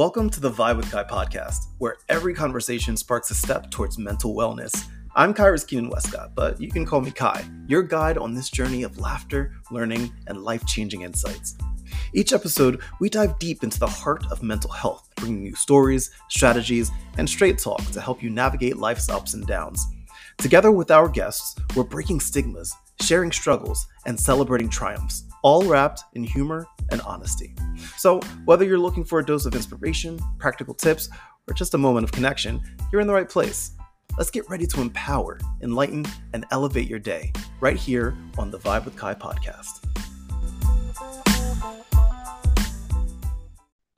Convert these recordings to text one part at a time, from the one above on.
Welcome to the Vibe with Ky podcast, where every conversation sparks a step towards mental wellness. I'm Kyrus Keenan Westcott, but you can call me Ky, your guide on this journey of laughter, learning, and life changing insights. Each episode, we dive deep into the heart of mental health, bringing you stories, strategies, and straight talk to help you navigate life's ups and downs. Together with our guests, we're breaking stigmas, sharing struggles, and celebrating triumphs, all wrapped in humor and honesty. So, whether you're looking for a dose of inspiration, practical tips, or just a moment of connection, you're in the right place. Let's get ready to empower, enlighten, and elevate your day right here on the Vibe with Ky podcast.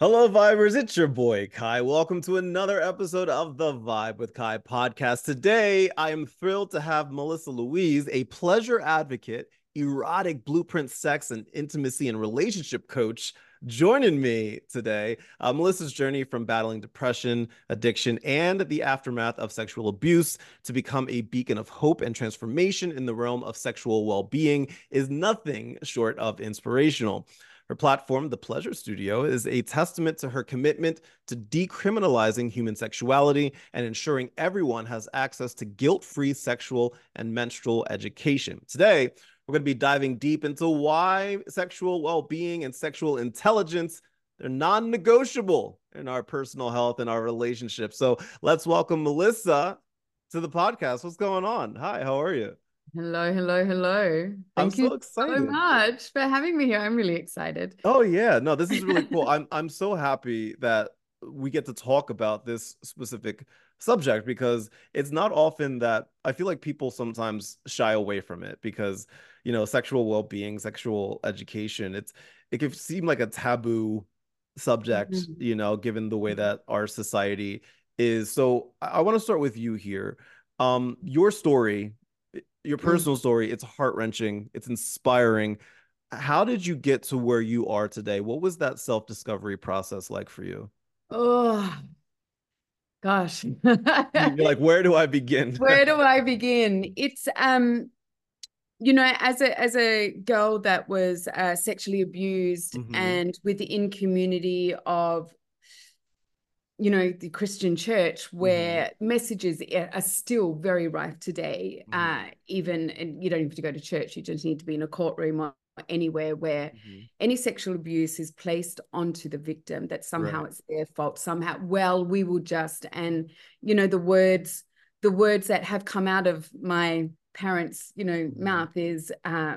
Hello, Vibers. It's your boy, Ky. Welcome to another episode of the Vibe with Ky podcast. Today, I am thrilled to have Melissa Louise, a pleasure advocate, erotic blueprint sex and intimacy and relationship coach joining me today. Uh, Melissa's journey from battling depression, addiction, and the aftermath of sexual abuse to become a beacon of hope and transformation in the realm of sexual well being is nothing short of inspirational. Her platform, The Pleasure Studio, is a testament to her commitment to decriminalizing human sexuality and ensuring everyone has access to guilt free sexual and menstrual education. Today, we're going to be diving deep into why sexual well being and sexual intelligence. They're non negotiable in our personal health and our relationships. So let's welcome Melissa to the podcast. What's going on? Hi, how are you? Hello, hello, hello. Thank I'm you so, excited. so much for having me here. I'm really excited. Oh yeah, no, this is really cool. I'm I'm so happy that we get to talk about this specific subject because it's not often that I feel like people sometimes shy away from it because you know sexual well-being, sexual education, it's it can seem like a taboo subject, mm-hmm. you know, given the way mm-hmm. that our society is. So I, I want to start with you here. Um, your story your mm. personal story it's heart-wrenching it's inspiring. How did you get to where you are today? What was that self-discovery process like for you? Oh gosh. Like where do i begin? Where do i begin? It's um you know as a as a girl that was uh, sexually abused mm-hmm. and within community of you know the christian church where mm-hmm. messages are still very rife today mm-hmm. uh, even and you don't have to go to church you just need to be in a courtroom or anywhere where mm-hmm. any sexual abuse is placed onto the victim that somehow right. it's their fault somehow well we will just and you know the words the words that have come out of my parents you know mm-hmm. mouth is uh,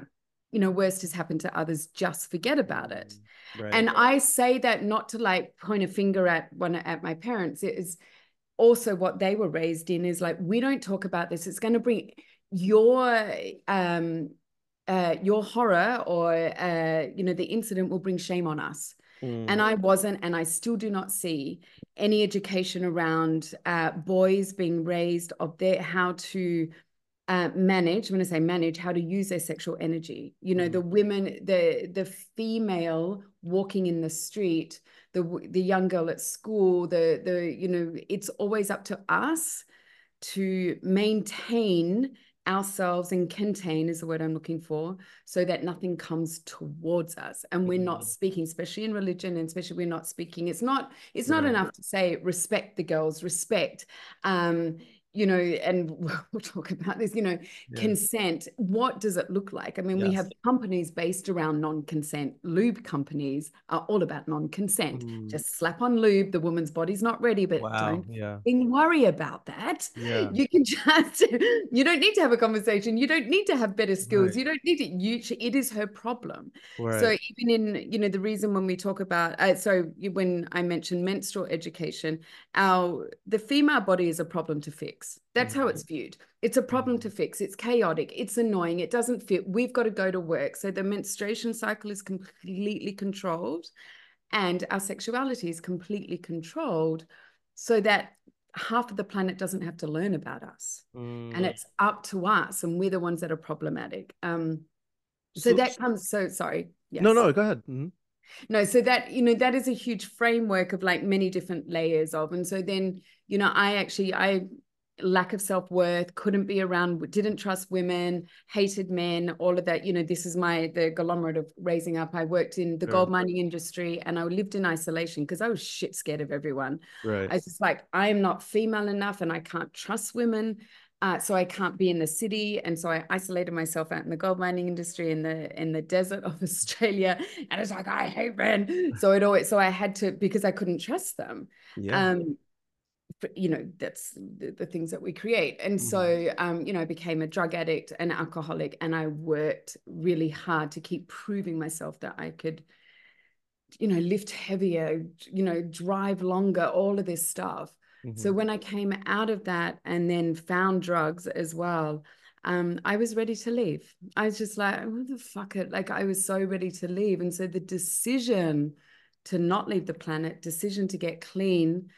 you know worst has happened to others just forget about it mm-hmm. Right. And I say that not to like point a finger at one at my parents. It is also what they were raised in is like we don't talk about this. It's going to bring your um uh your horror or uh you know the incident will bring shame on us. Mm. And I wasn't, and I still do not see any education around uh, boys being raised of their how to uh, manage when i say manage how to use their sexual energy you know the women the the female walking in the street the the young girl at school the the you know it's always up to us to maintain ourselves and contain is the word I'm looking for, so that nothing comes towards us. And we're not mm. speaking, especially in religion, and especially we're not speaking. It's not, it's not right. enough to say respect the girls, respect. Um, you know, and we'll talk about this, you know, yeah. consent. What does it look like? I mean, yes. we have companies based around non consent. Lube companies are all about non consent. Mm. Just slap on lube. The woman's body's not ready, but wow. don't yeah. worry about that. Yeah. You can just, you don't need to have a conversation. You don't need to have better skills. Right. You don't need to, you, it is her problem. Right. So even in, you know, the reason when we talk about, uh, so when I mentioned menstrual education, our, the female body is a problem to fix. That's how it's mm-hmm. viewed. It's a problem to mm-hmm. fix. It's chaotic. It's annoying. It doesn't fit. We've got to go to work. So the menstruation cycle is completely controlled and our sexuality is completely controlled so that half of the planet doesn't have to learn about us. Mm. And it's up to us and we're the ones that are problematic. Um so, so that comes so sorry. Yes. No, no, go ahead. Mm-hmm. No, so that you know that is a huge framework of like many different layers of, and so then you know I actually I lack of self-worth couldn't be around didn't trust women hated men all of that you know this is my the conglomerate of raising up i worked in the sure. gold mining industry and i lived in isolation because i was shit scared of everyone right i was just like i am not female enough and i can't trust women uh, so I can't be in the city, and so I isolated myself out in the gold mining industry in the in the desert of Australia. And it's like I hate men, so it always so I had to because I couldn't trust them. Yeah. Um, you know that's the, the, things that we create and mm-hmm. so um you know i became a drug addict and alcoholic and i worked really hard to keep proving myself that i could you know lift heavier you know drive longer all of this stuff mm-hmm. so when i came out of that and then found drugs as well um, I was ready to leave. I was just like, what the fuck it? Like I was so ready to leave. And so the decision to not leave the planet, decision to get clean,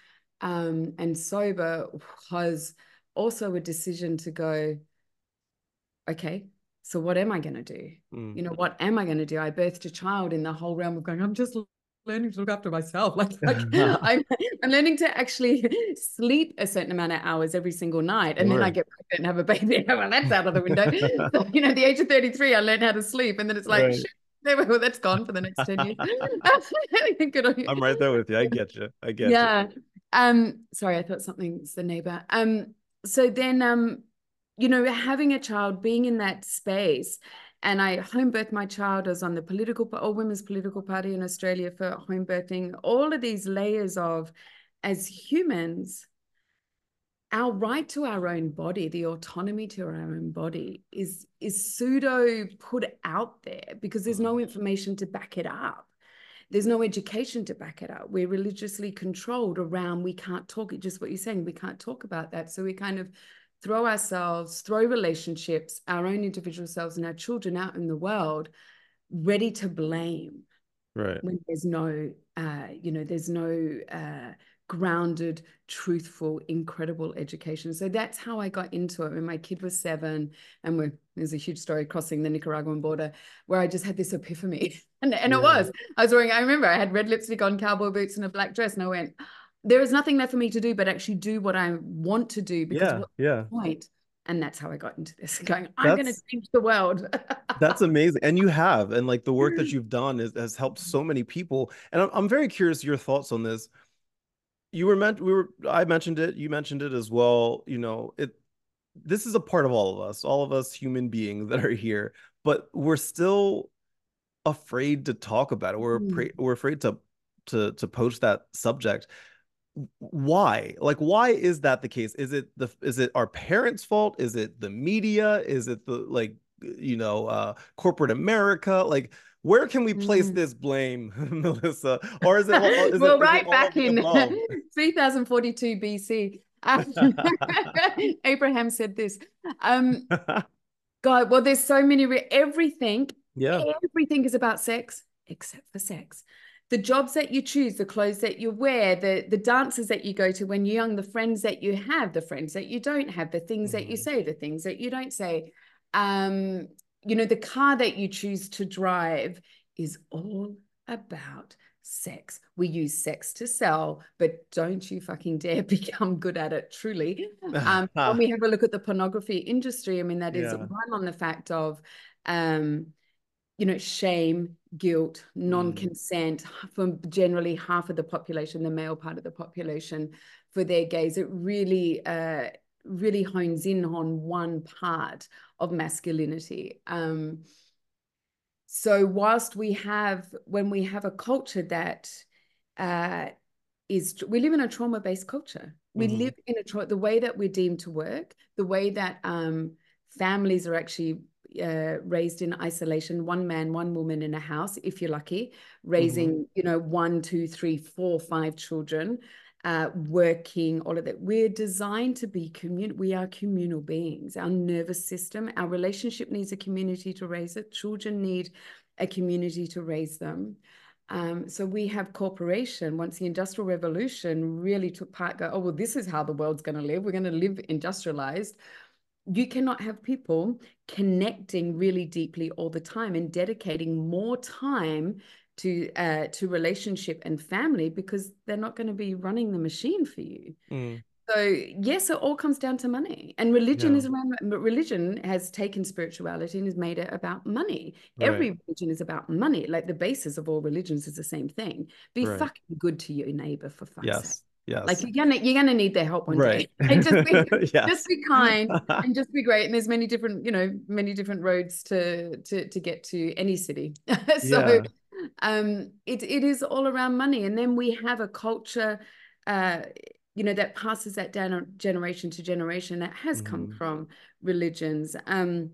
um, and sober was also a decision to go, okay, so what am I going to do? Mm. You know, what am I going to do? I birthed a child in the whole realm of going, I'm just learning to look after myself. Like, like I'm, I'm, learning to actually sleep a certain amount of hours every single night. And then I get pregnant and have a baby. well, that's out of the window. so, you know, the age of 33, I learned how to sleep. And then it's like, right. well, that's gone for the next 10 years. I'm right there with you. I get you. I get yeah. you. Um, sorry, I thought something's the neighbor. Um, so then um, you know, having a child, being in that space, and I home birthed my child. I was on the political, all women's political party in Australia for home birthing. All of these layers of, as humans, our right to our own body, the autonomy to our own body, is is pseudo put out there because there's no mm. information to back it up there's no education to back it up. We're religiously controlled around we can't talk it, just what you're saying, we can't talk about that. So we kind of throw ourselves, throw relationships, our own individual selves and our children out in the world, ready to blame. Right. When there's no uh, you know, there's no uh grounded, truthful, incredible education. So that's how I got into it when my kid was seven. And we're, there's a huge story crossing the Nicaraguan border where I just had this epiphany. and, and yeah. it was, I was wearing, I remember I had red lipstick on, cowboy boots, and a black dress. And I went, there is nothing left for me to do but actually do what I want to do because yeah, yeah. point. And that's how I got into this. Going, I'm going to change the world. that's amazing, and you have, and like the work that you've done is, has helped so many people. And I'm, I'm very curious your thoughts on this you were meant we were i mentioned it you mentioned it as well you know it this is a part of all of us all of us human beings that are here but we're still afraid to talk about it. We're mm. we're afraid to to to post that subject. Why? Like why is that the case? Is it the is it our parents fault? Is it the media? Is it the like you know uh corporate america? Like where can we place mm. this blame, Melissa? Or is it? Is well, it, right it back in 3042 BC, Abraham said this. Um, God, well, there's so many. Re- everything, yeah, everything is about sex except for sex. The jobs that you choose, the clothes that you wear, the the dances that you go to when you're young, the friends that you have, the friends that you don't have, the things mm. that you mm-hmm. say, the things that you don't say. Um, you know, the car that you choose to drive is all about sex. We use sex to sell, but don't you fucking dare become good at it truly. Um, when we have a look at the pornography industry, I mean, that is yeah. one on the fact of, um, you know, shame, guilt, non-consent mm. from generally half of the population, the male part of the population, for their gaze. It really uh, really hones in on one part of masculinity. Um, so whilst we have, when we have a culture that uh, is, we live in a trauma-based culture. We mm. live in a tra- the way that we're deemed to work, the way that um, families are actually uh, raised in isolation, one man, one woman in a house, if you're lucky, raising, mm-hmm. you know, one, two, three, four, five children uh, working, all of that. We're designed to be commun. We are communal beings. Our nervous system, our relationship needs a community to raise it. Children need a community to raise them. Um, so we have corporation. Once the industrial revolution really took part, go, oh well, this is how the world's going to live. We're going to live industrialized. You cannot have people connecting really deeply all the time and dedicating more time to uh, to relationship and family because they're not going to be running the machine for you. Mm. So yes, it all comes down to money, and religion yeah. is around. Religion has taken spirituality and has made it about money. Right. Every religion is about money. Like the basis of all religions is the same thing. Be right. fucking good to your neighbor for fuck's yes. sake. Yes. Like you're gonna you're gonna need their help one right. day. Like just be yes. just be kind and just be great. And there's many different, you know, many different roads to to to get to any city. so yeah. Um it it is all around money. And then we have a culture uh you know that passes that down generation to generation that has mm-hmm. come from religions. Um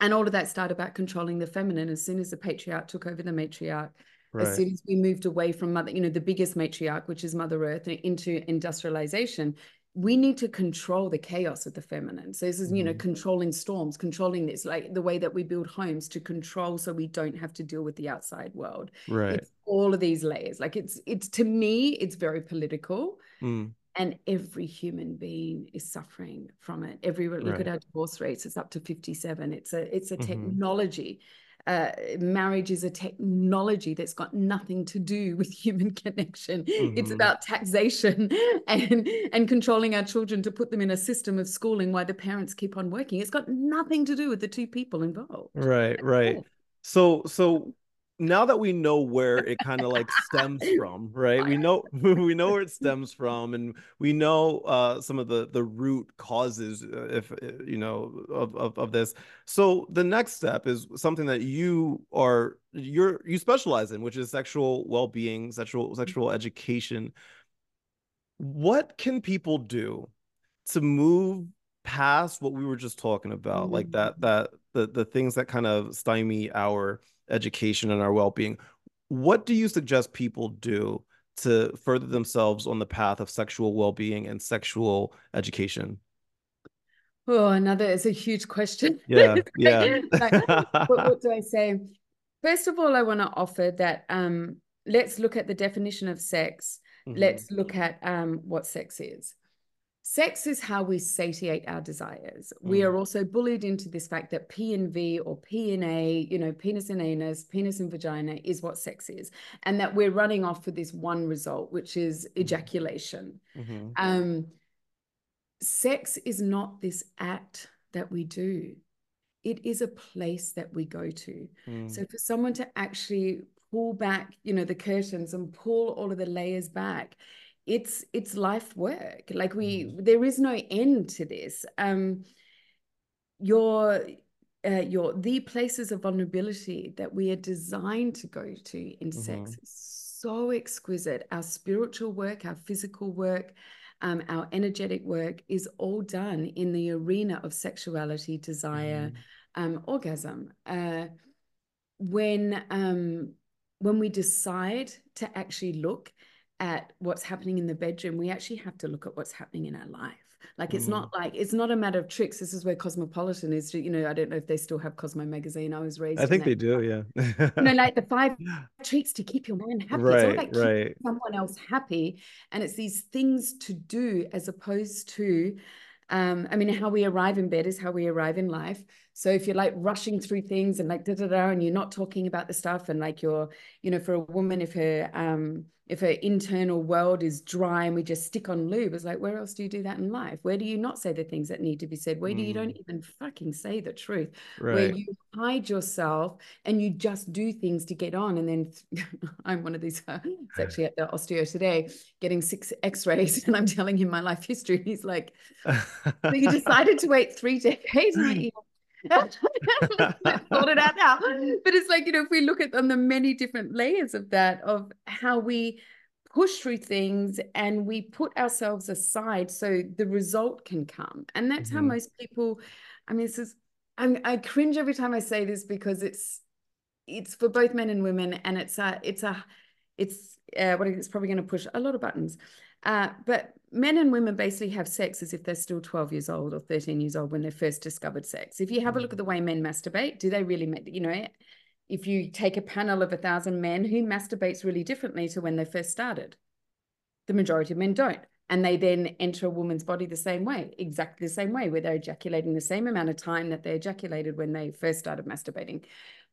and all of that started about controlling the feminine as soon as the patriarch took over the matriarch Right. As soon as we moved away from mother, you know, the biggest matriarch, which is Mother Earth, into industrialization, we need to control the chaos of the feminine. So this is, you know, mm-hmm. controlling storms, controlling this, like the way that we build homes to control so we don't have to deal with the outside world. Right. It's all of these layers. Like it's it's to me, it's very political. Mm. And every human being is suffering from it. Every look right. at our divorce rates, it's up to 57. It's a it's a mm-hmm. technology uh, marriage is a technology that's got nothing to do with human connection. Mm-hmm. It's about taxation and and controlling our children to put them in a system of schooling while the parents keep on working. It's got nothing to do with the two people involved. Right, right. So so now that we know where it kind of like stems from right? We know we know where it stems from and we know uh some of the the root causes uh, if uh, you know of, of of this. So the next step is something that you are you're you specialize in which is sexual well-being sexual sexual education. What can people do to move past what we were just talking about? Mm-hmm. like that that the the things that kind of stymie our education and our well-being what do you suggest people do to further themselves on the path of sexual well-being and sexual education? Oh another is a huge question. Yeah yeah. Like, what, what do i say? First of all i want to offer that um let's look at the definition of sex. Mm-hmm. let's look at um what sex is Sex is how we satiate our desires. Mm. We are also bullied into this fact that P and V or P and A, you know, penis and anus, penis and vagina is what sex is. And that we're running off for this one result, which is mm-hmm. ejaculation. Mm-hmm. Um, sex is not this act that we do, it is a place that we go to. Mm. So for someone to actually pull back, you know, the curtains and pull all of the layers back, it's it's life work like we mm. there is no end to this um your uh, your the places of vulnerability that we are designed to go to in mm-hmm. sex is so exquisite our spiritual work our physical work um, our energetic work is all done in the arena of sexuality desire mm. um, orgasm uh, when um, when we decide to actually look at what's happening in the bedroom, we actually have to look at what's happening in our life. Like it's mm. not like it's not a matter of tricks. This is where Cosmopolitan is. You know, I don't know if they still have Cosmo magazine. I was raised. I think they do. Yeah. you know, like the five tricks to keep your man happy. Right. It's like right. someone else happy, and it's these things to do as opposed to. Um, I mean, how we arrive in bed is how we arrive in life. So if you're like rushing through things and like da da da, and you're not talking about the stuff, and like you're, you know, for a woman, if her um if her internal world is dry and we just stick on lube, it's like, where else do you do that in life? Where do you not say the things that need to be said? Where do you don't mm. even fucking say the truth? Right. Where you hide yourself and you just do things to get on. And then I'm one of these, uh, it's actually at the osteo today, getting six x-rays and I'm telling him my life history. He's like, so you decided to wait three decades? sort it out now. But it's like, you know, if we look at on the many different layers of that, of how we push through things and we put ourselves aside so the result can come. And that's mm-hmm. how most people, I mean, this is, I'm, I cringe every time I say this because it's, it's for both men and women. And it's a, it's a, it's, uh, what it's probably going to push a lot of buttons. Uh, but men and women basically have sex as if they're still 12 years old or 13 years old when they first discovered sex. If you have a look at the way men masturbate, do they really you know, if you take a panel of a thousand men, who masturbates really differently to when they first started? The majority of men don't. and they then enter a woman's body the same way, exactly the same way, where they're ejaculating the same amount of time that they ejaculated when they first started masturbating.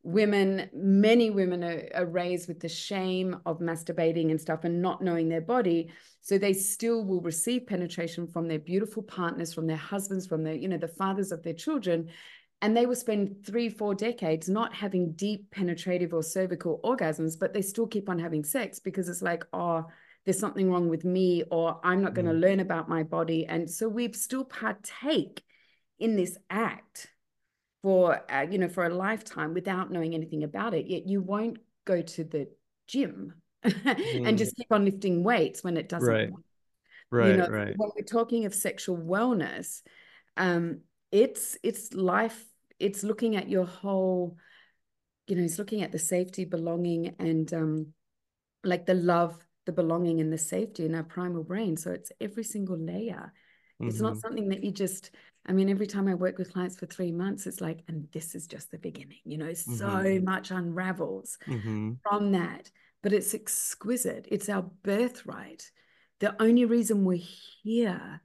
Women, many women are, are raised with the shame of masturbating and stuff and not knowing their body. So they still will receive penetration from their beautiful partners, from their husbands, from their, you know, the fathers of their children. And they will spend three, four decades not having deep penetrative or cervical orgasms, but they still keep on having sex because it's like, oh, there's something wrong with me or i'm not going to mm. learn about my body and so we still partake in this act for uh, you know for a lifetime without knowing anything about it yet you won't go to the gym mm. and just keep on lifting weights when it doesn't right right you know, right when we're talking of sexual wellness um it's it's life it's looking at your whole you know it's looking at the safety belonging and um like the love the belonging and the safety in our primal brain. So it's every single layer. Mm-hmm. It's not mm-hmm. something that you just, I mean, every time I work with clients for three months, it's like, and this is just the beginning, you know, mm-hmm. so much unravels mm-hmm. from that. But it's exquisite. It's our birthright. The only reason we're here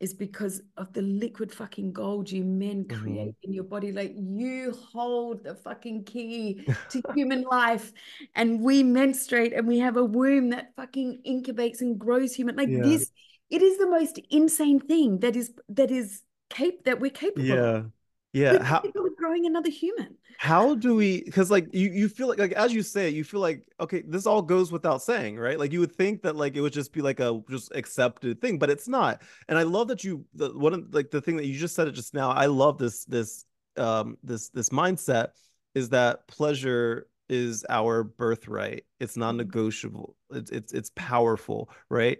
is because of the liquid fucking gold you men mm-hmm. create mm-hmm. in your body. Like you hold the fucking key to human life, and we menstruate and we have a womb that fucking incubates and grows human. Like yeah. this, it is the most insane thing that is that is cap that we're capable. Yeah. Of. Yeah. How growing another human how do we because like you you feel like like as you say you feel like okay this all goes without saying right like you would think that like it would just be like a just accepted thing but it's not and i love that you the one of like the thing that you just said it just now i love this this um this this mindset is that pleasure is our birthright it's mm-hmm. non-negotiable it's it's it's powerful right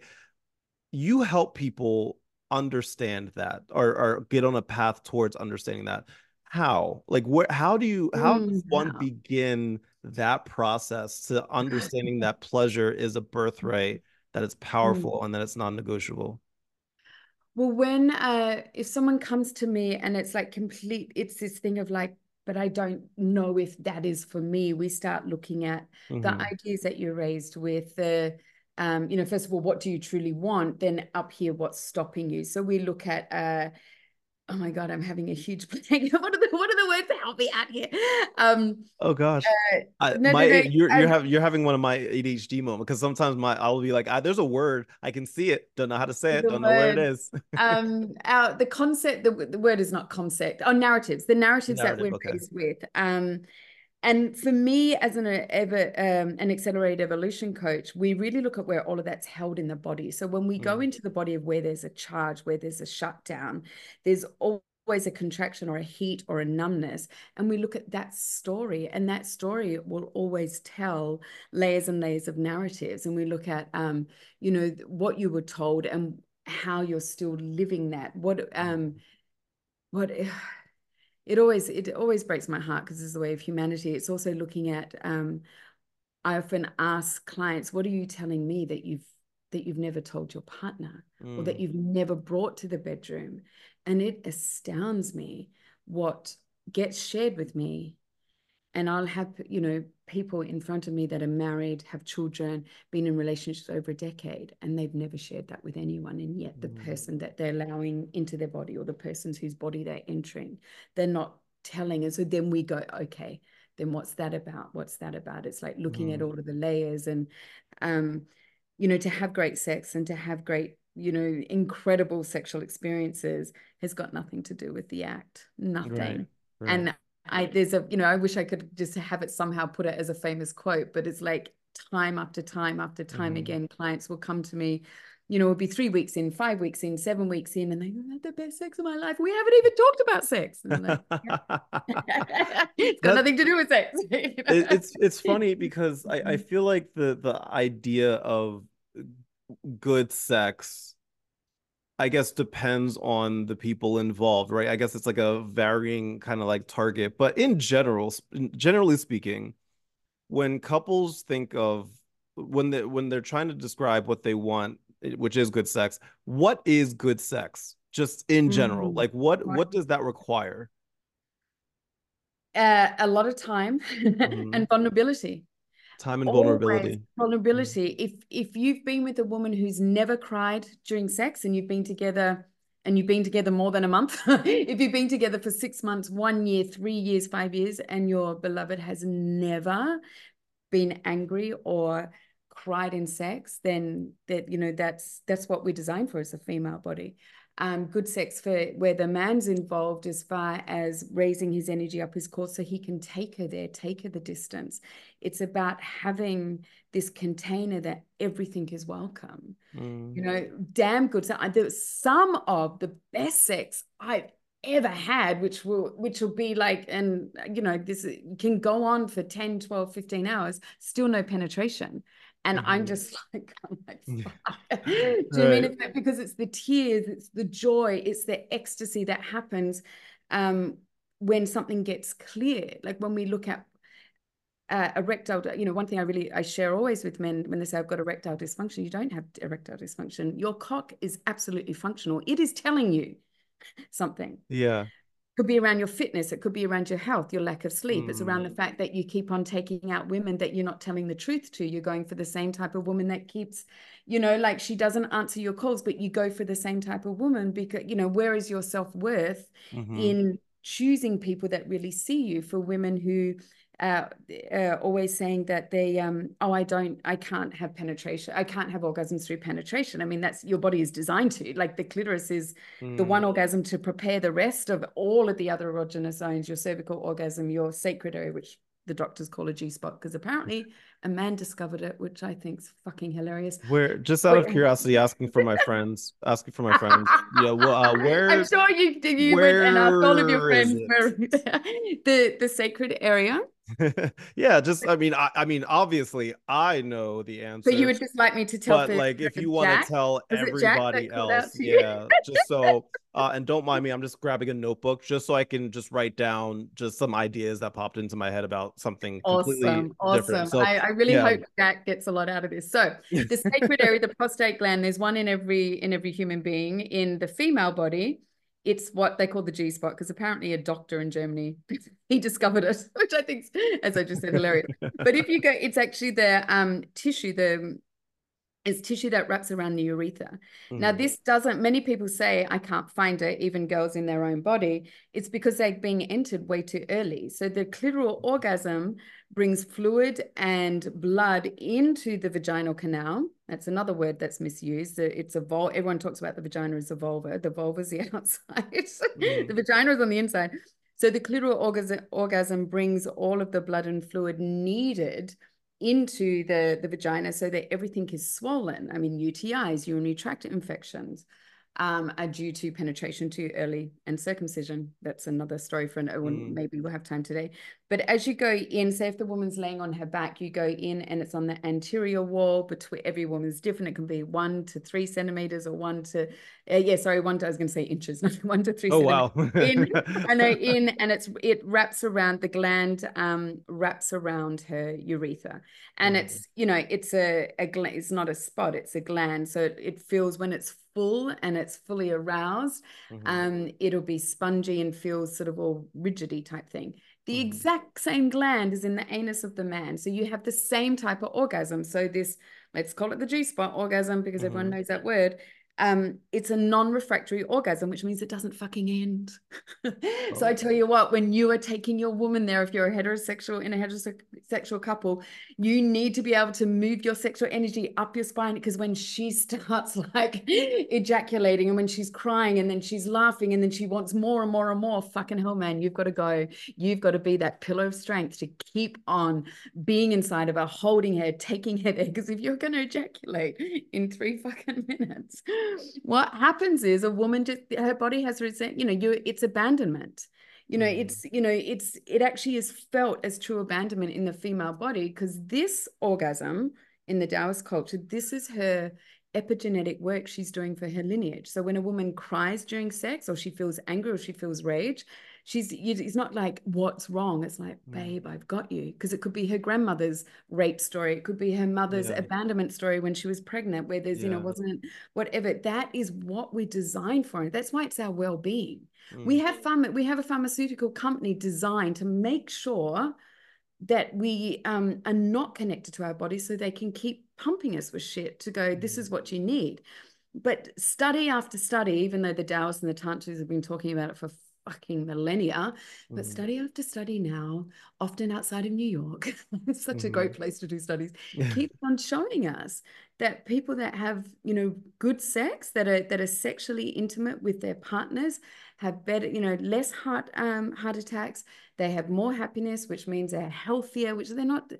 you help people understand that or, or get on a path towards understanding that how like where how do you how mm, does one wow. begin that process to understanding that pleasure is a birthright that it's mm. powerful mm. and that it's non-negotiable well when uh if someone comes to me and it's like complete it's this thing of like but I don't know if that is for me. We start looking at mm-hmm. the ideas that you're raised with, the um, you know, first of all, what do you truly want? Then up here, what's stopping you? So we look at uh oh my god i'm having a huge blank what are the what are the words to help me out here? Um oh gosh. uh, I, no, my no, no, you're, you're having you're having one of my adhd moments because sometimes my i'll be like ah, there's a word. I can see it. Don't know how to say it. Don't word, know where it is. um our the concept the, the word is not concept. Oh narratives. The narratives Narrative, that we're okay. faced with um and for me, as an ever um, an accelerated evolution coach, we really look at where all of that's held in the body. So when we mm. go into the body of where there's a charge, where there's a shutdown, there's always a contraction or a heat or a numbness, and we look at that story, and that story will always tell layers and layers of narratives. And we look at, um, you know, what you were told and how you're still living that. What, um, what it always it always breaks my heart because it's the way of humanity. It's also looking at um, I often ask clients, what are you telling me that you've that you've never told your partner mm. or that mm. you've never brought to the bedroom? And it astounds me what gets shared with me and I'll have you know people in front of me that are married, have children, been in relationships over a decade, and they've never shared that with anyone. And yet, the mm. person that they're allowing into their body, or the person's whose body they're entering, they're not telling. And so then we go, okay, then what's that about? What's that about? It's like looking mm. at all of the layers, and um, you know, to have great sex and to have great you know incredible sexual experiences has got nothing to do with the act nothing right, right. and I there's a you know I wish I could just have it somehow put it as a famous quote, but it's like time after time after time mm-hmm. again, clients will come to me. You know, it'll be three weeks in, five weeks in, seven weeks in, and they go, "Had the best sex of my life." We haven't even talked about sex. Like, it's got nothing to do with sex. it's it's funny because I, I mm-hmm. feel like the the idea of good sex I guess depends on the people involved, right? I guess it's like a varying kind of like target, but in general, generally speaking, when couples think of when they when they're trying to describe what they want, eh, which is good sex, what is good sex? Just in general, mm. like what what does that require? Uh, a lot of time mm. and vulnerability. Time and vulnerability. vulnerability. Mm. if if you've been with a woman who's never cried during sex and you've been together and you've been together more than a month if you've been together for six months one year three years five years and your beloved has never been angry or cried in sex then that you know that's that's what we're designed for as a female body um, good sex for where the man's involved as far as raising his energy up his core so he can take her there, take her the distance. It's about having this container that everything is welcome. Mm. You know, damn good. So there's some of the best sex I've ever had which will which will be like and you know this can go on for 10 12 15 hours still no penetration and mm-hmm. I'm just like, I'm like do you right. mean it's because it's the tears, it's the joy, it's the ecstasy that happens um, when something gets clear. Like when we look at uh, erectile, you know, one thing I really I share always with men when they say I've got erectile dysfunction, you don't have erectile dysfunction. Your cock is absolutely functional. It is telling you something. Yeah could be around your fitness it could be around your health your lack of sleep mm. it's around the mm. fact that you keep on taking out women that you're not telling the truth to you're going for the same type of woman that keeps you know like she doesn't answer your calls but you go for the same type of woman because you know where is your self-worth mm-hmm. in choosing people that really see you for women who uh, uh, always saying that they um oh I don't I can't have penetration I can't have orgasms through penetration I mean that's your body is designed to like the clitoris is mm. the one mm. orgasm to prepare the rest of all of the other erogenous zones your cervical orgasm your sacred area which the doctors call a G spot because apparently a man discovered it, which I think is fucking hilarious. Where just out Wait. of curiosity, asking for my friends, asking for my friends. Yeah, well, uh, where? I'm sure you you went and asked all of your friends where the the sacred area yeah, just I mean, I, I, mean, obviously, I know the answer. But you would just like me to tell. But the, like, if you want to tell everybody else, yeah, just so. Uh, and don't mind me, I'm just grabbing a notebook just so I can just write down just some ideas that popped into my head about something completely awesome, awesome. So, I, I, really yeah. hope Jack gets a lot out of this. So the sacred area, the prostate gland, there's one in every in every human being. In the female body, it's what they call the G spot because apparently a doctor in Germany he discovered it, which I think, as I just said, hilarious. but if you go, it's actually the um, tissue, the is tissue that wraps around the urethra. Mm. Now, this doesn't, many people say, I can't find it, even girls in their own body. It's because they're being entered way too early. So, the clitoral orgasm brings fluid and blood into the vaginal canal. That's another word that's misused. It's a vulva. Everyone talks about the vagina as a vulva. The vulva is the outside. Mm. the vagina is on the inside. So, the clitoral orgasm, orgasm brings all of the blood and fluid needed into the, the vagina so that everything is swollen. I mean, UTIs, urinary tract infections, um, are due to penetration too early and circumcision. That's another story for another one. Mm. Maybe we'll have time today. But as you go in, say if the woman's laying on her back, you go in and it's on the anterior wall. Between every woman's different. It can be one to three centimeters or one to, uh, yeah, sorry, one to I was going to say inches, not one to three. Oh wow! in, I know in, and it's it wraps around the gland, um, wraps around her urethra, and mm. it's you know it's a a it's not a spot, it's a gland. So it, it feels when it's full and it's fully aroused, mm-hmm. um, it'll be spongy and feels sort of all rigidy type thing. The mm-hmm. exact same gland is in the anus of the man. So you have the same type of orgasm. So this, let's call it the G spot orgasm because mm-hmm. everyone knows that word um, it's a non-refractory orgasm, which means it doesn't fucking end. so I oh. tell you what, when you are taking your woman there, if you're a heterosexual in a heterosexual couple, you need to be able to move your sexual energy up your spine because when she starts like ejaculating and when she's crying and then she's laughing and then she wants more and more and more, fucking hell, man, you've got to go. You've got to be that pillar of strength to keep on being inside of her, holding her, taking her there. Because if you're going to ejaculate in three fucking minutes, what happens is a woman just her body has resent you know you it's abandonment you know mm. it's you know it's it actually is felt as true abandonment in the female body because this orgasm in the taoist culture this is her epigenetic work she's doing for her lineage so when a woman cries during sex or she feels anger or she feels rage she's it's not like what's wrong it's like mm. babe i've got you because it could be her grandmother's rape story it could be her mother's yeah. abandonment story when she was pregnant where there's yeah. you know wasn't whatever that is what we're designed for and that's why it's our well-being mm. we have fun we have a pharmaceutical company designed to make sure that we um, are not connected to our bodies so they can keep pumping us with shit to go, this is what you need. But study after study, even though the Taoists and the Tantras have been talking about it for fucking millennia, but mm. study after study now, often outside of New York, it's such mm. a great mm-hmm. place to do studies, Keeps on showing us that people that have, you know, good sex, that are that are sexually intimate with their partners, have better, you know, less heart um heart attacks, they have more happiness, which means they're healthier, which they're not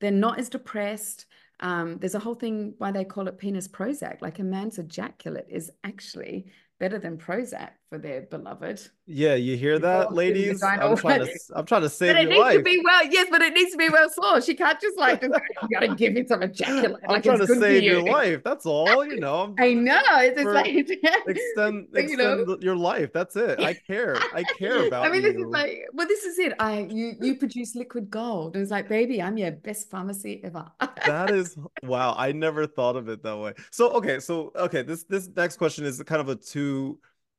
they're not as depressed. Um, there's a whole thing why they call it penis Prozac. Like a man's ejaculate is actually better than Prozac for their beloved. Yeah, you hear that, ladies? I'm trying to I'm trying to save but it your needs life. To be well, yes, but it needs to be well sourced. She can't just like just, you gotta give me some ejaculate. I'm like, trying to save you. your life. That's all, you know. I know. It's just like extend extend you know? your life. That's it. I care. I care about it. I mean, you. this is like well, this is it. I you you produce liquid gold. And it's like, baby, I'm your best pharmacy ever. that is wow. I never thought of it that way. So okay, so okay, this this next question is kind of a two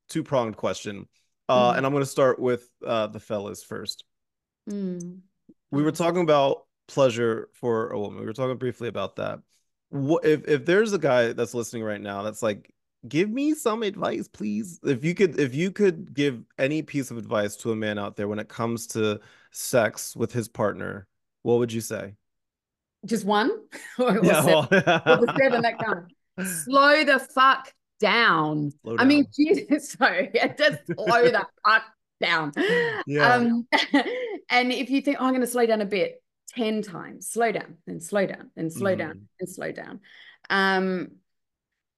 two pronged question. Uh, mm. And I'm going to start with uh, the fellas first. Mm. We were talking about pleasure for a woman. We were talking briefly about that. What if if there's a guy that's listening right now that's like, give me some advice, please. If you could, if you could give any piece of advice to a man out there when it comes to sex with his partner, what would you say? Just one, or, or yeah, seven, well... or the seven that. Slow the fuck down. down. I mean, Jesus, sorry, just slow the fuck down. Yeah. Um, and if you think, oh, I'm going to slow down a bit, 10 times, slow down, and slow down, and slow mm. down, and slow down. Um,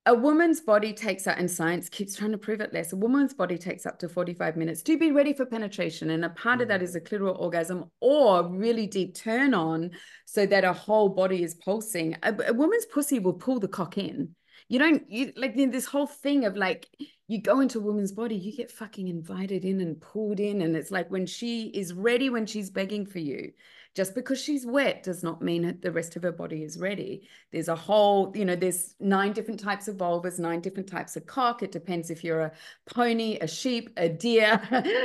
a woman's body takes up, and science keeps trying to prove it less. A woman's body takes up to 45 minutes to be ready for penetration. And a part mm. of that mm. a clitoral orgasm or really deep turn on so that a whole body is pulsing. A, a woman's pussy will pull the cock in you don't you like this whole thing of like you go into a woman's body you get fucking invited in and pulled in and it's like when she is ready when she's begging for you just because she's wet does not mean that the rest of her body is ready. There's a whole, you know, there's nine different types of vulvas, nine different types of cock. It depends if you're a pony, a sheep, a deer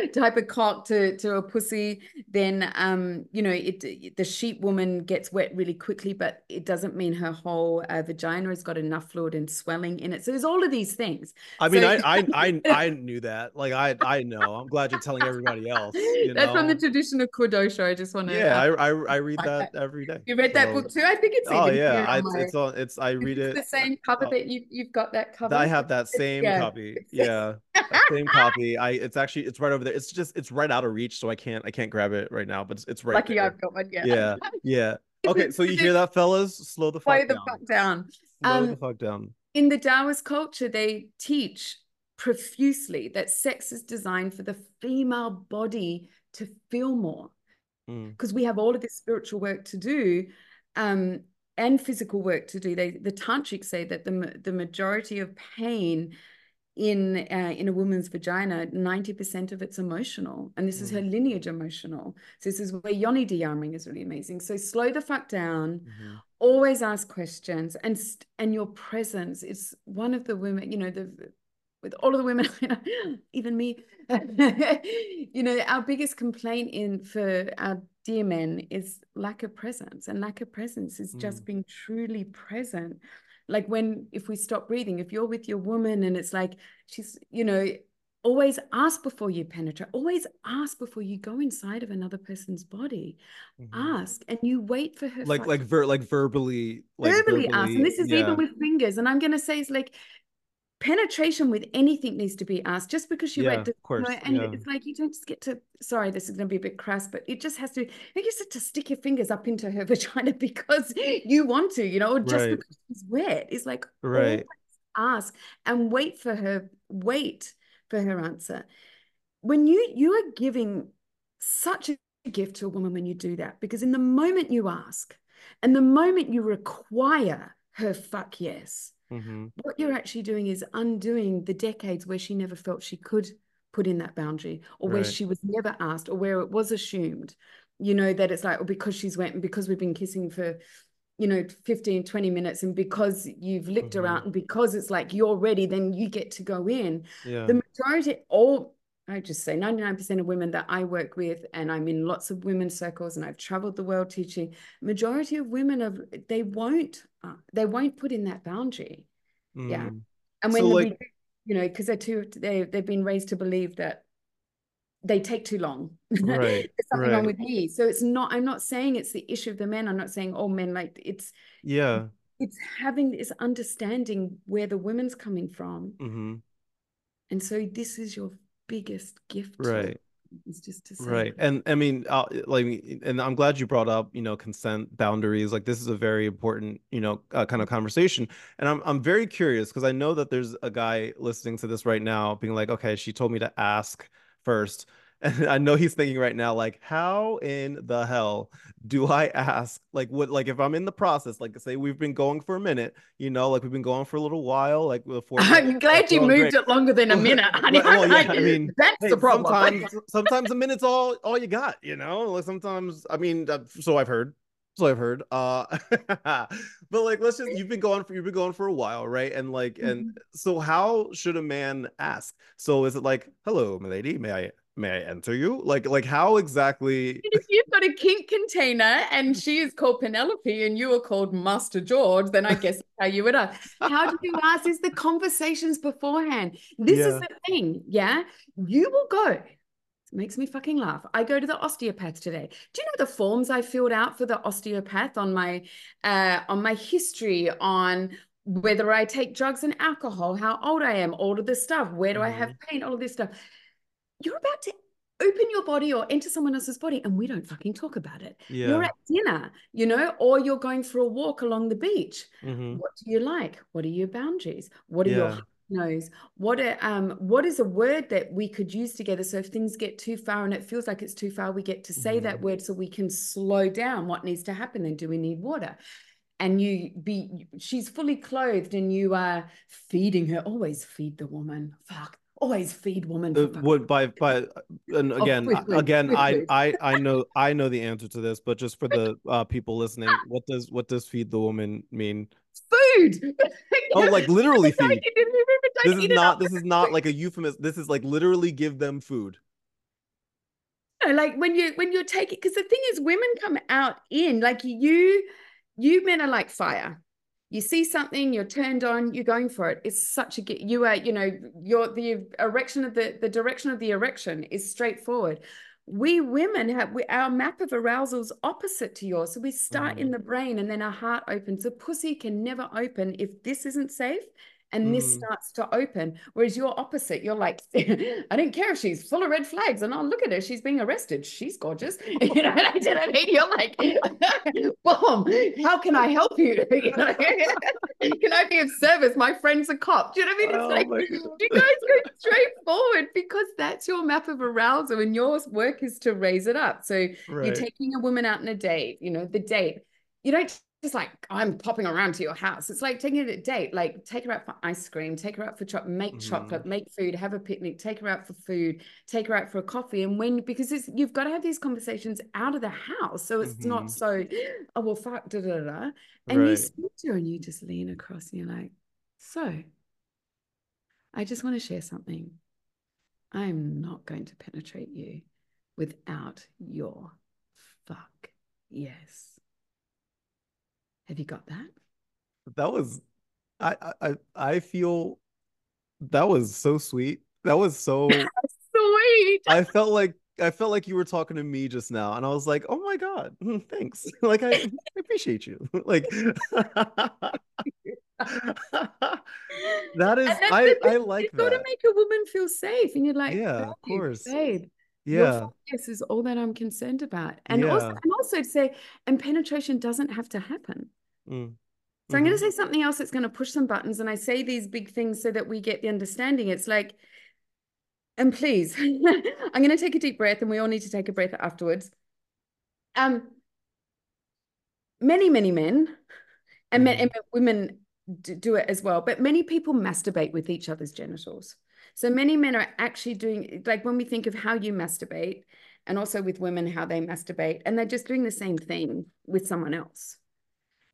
type of cock to, to a pussy. Then, um, you know, it the sheep woman gets wet really quickly, but it doesn't mean her whole uh, vagina has got enough fluid and swelling in it. So there's all of these things. I mean, so- I, I, I, I knew that. Like, I, I know. I'm glad you're telling everybody else. You That's from the traditional Kudosho. I just want to. Yeah, uh, I, I read that every day. You read so, that book too? I think it's. Oh yeah, I, it's on. It's I read it's it. The same cover uh, that you you've got that cover. I have that same yeah. copy. Yeah, same copy. I it's actually it's right over there. It's just it's right out of reach, so I can't I can't grab it right now. But it's, it's right. Lucky there. I've got one. Yeah. Yeah. Yeah. Okay, so you hear that, fellas? Slow the fuck Slow the fuck down. Slow um, the fuck down. In the Taoist culture, they teach profusely that sex is designed for the female body to feel more because mm. we have all of this spiritual work to do um, and physical work to do. They the tantrics say that the the majority of pain in uh, in a woman's vagina, ninety percent of it's emotional, and this mm. is her mm. lineage emotional. So this is where Yoni Dearmouring is really amazing. So slow the fuck down. Mm-hmm. Always ask questions, and and your presence is one of the women. You know the with all of the women, even me, you know, our biggest complaint in for our dear men is lack of presence, and lack of presence is just mm. being truly present. Like when, if we stop breathing, if you're with your woman and it's like she's, you know, always ask before you penetrate always ask before you go inside of another person's body mm-hmm. ask and you wait for her like like ver- like verbally like verbally, verbally ask and this is yeah. even with fingers and i'm going to say it's like penetration with anything needs to be asked just because you yeah, read the of course, and yeah. it's like you don't just get to sorry this is going to be a bit crass but it just has to you just to stick your fingers up into her vagina because you want to you know or just right. because she's wet it's like right ask and wait for her wait for her answer when you you are giving such a gift to a woman when you do that because in the moment you ask and the moment you require her fuck yes Mm-hmm. What you're actually doing is undoing the decades where she never felt she could put in that boundary or where right. she was never asked or where it was assumed, you know, that it's like, oh, because she's went and because we've been kissing for, you know, 15, 20 minutes and because you've licked mm-hmm. her out and because it's like you're ready, then you get to go in. Yeah. The majority, all I just say 99% of women that I work with, and I'm in lots of women's circles and I've traveled the world teaching, majority of women of they won't uh, they won't put in that boundary. Mm. Yeah. And when so, like, you know, because they're too they they've been raised to believe that they take too long. Right, There's something right. wrong with me. So it's not, I'm not saying it's the issue of the men. I'm not saying all men like it's yeah. It's having this understanding where the women's coming from. Mm-hmm. And so this is your biggest gift right. is just to say right. and i mean uh, like and i'm glad you brought up you know consent boundaries like this is a very important you know uh, kind of conversation. And i'm, I'm very curious because i know that there's a guy listening to this right now being like okay she told me to ask first and I know he's thinking right now, like, how in the hell do I ask? Like, what, like, if I'm in the process, like, say we've been going for a minute, you know, like we've been going for a little while, like, before. I'm glad you moved great. it longer than a minute. honey. well, yeah, I mean, that's hey, the problem. Sometimes, sometimes a minute's all all you got, you know. Like sometimes, I mean, uh, so I've heard. So I've heard. Uh, but like, let's just you've been going for you've been going for a while, right? And like, and mm-hmm. so how should a man ask? So is it like, hello, my lady, may I may I enter you? Like, like how exactly? If you've got a kink container and she is called Penelope and you are called Master George, then I guess how you would ask. How do you ask? Is the conversations beforehand? This yeah. is the thing. Yeah, you will go. It makes me fucking laugh. I go to the osteopath today. Do you know the forms I filled out for the osteopath on my uh, on my history on whether I take drugs and alcohol, how old I am, all of this stuff, where do mm-hmm. I have mm-hmm. pain, all of this stuff you're about to open your body or enter someone else's body and we don't fucking talk about it. Yeah. You're at dinner, you know, or you're going for a walk along the beach. Mm-hmm. What do you like? What are your boundaries? What are yeah. your knows what a, um what is a word that we could use together so if things get too far and it feels like it's too far we get to say mm-hmm. that word so we can slow down what needs to happen then do we need water and you be she's fully clothed and you are feeding her always feed the woman fuck always feed women. Uh, would by by and oh, again oh, again I I I know I know the answer to this, but just for the uh, people listening, what does what does feed the woman mean? Food. oh, like literally feed. This is not this is not like a euphemism. This is like literally give them food. like when you when you're taking because the thing is women come out in like you you men are like fire you see something you're turned on you're going for it. It's such a you are you know your the erection of the the direction of the erection is straightforward. We women have we, our map of arousal is opposite to yours. So we start mm. in the brain and then our heart opens. The pussy can never open if this isn't safe and mm. this starts to open. Whereas you're opposite, you're like, I don't care if she's full of red flags, and I'll look at her, she's being arrested, she's gorgeous. You know what I mean? You're like, boom, how can I help you? you know? can I be of service? My friend's a cop. Do you know what I mean? It's oh like you guys go straight forward because that's your map of arousal, and your work is to raise it up. So right. you're taking a woman out on a date, you know, the date. You don't just like I'm popping around to your house. It's like taking it a date, like take her out for ice cream, take her out for chocolate, make mm-hmm. chocolate, make food, have a picnic, take her out for food, take her out for a coffee. And when because it's you've got to have these conversations out of the house. So it's mm-hmm. not so, oh well fuck da da da. And right. you speak to her and you just lean across and you're like, so I just want to share something. I'm not going to penetrate you without your fuck yes have you got that? That was I I I feel that was so sweet. That was so sweet. I felt like I felt like you were talking to me just now, and I was like, "Oh my god, thanks! Like I, I appreciate you. Like that is I I like You've. Got to make a woman feel safe, and you're like, yeah, of course, babe. Yeah, yes is all that I'm concerned about, and yeah. also and also to say, and penetration doesn't have to happen. Mm. So mm-hmm. I'm going to say something else that's going to push some buttons. And I say these big things so that we get the understanding. It's like, and please, I'm going to take a deep breath and we all need to take a breath afterwards. Um, many, many men and, mm-hmm. men, and women do it as well, but many people masturbate with each other's genitals. So many men are actually doing, like when we think of how you masturbate, and also with women, how they masturbate, and they're just doing the same thing with someone else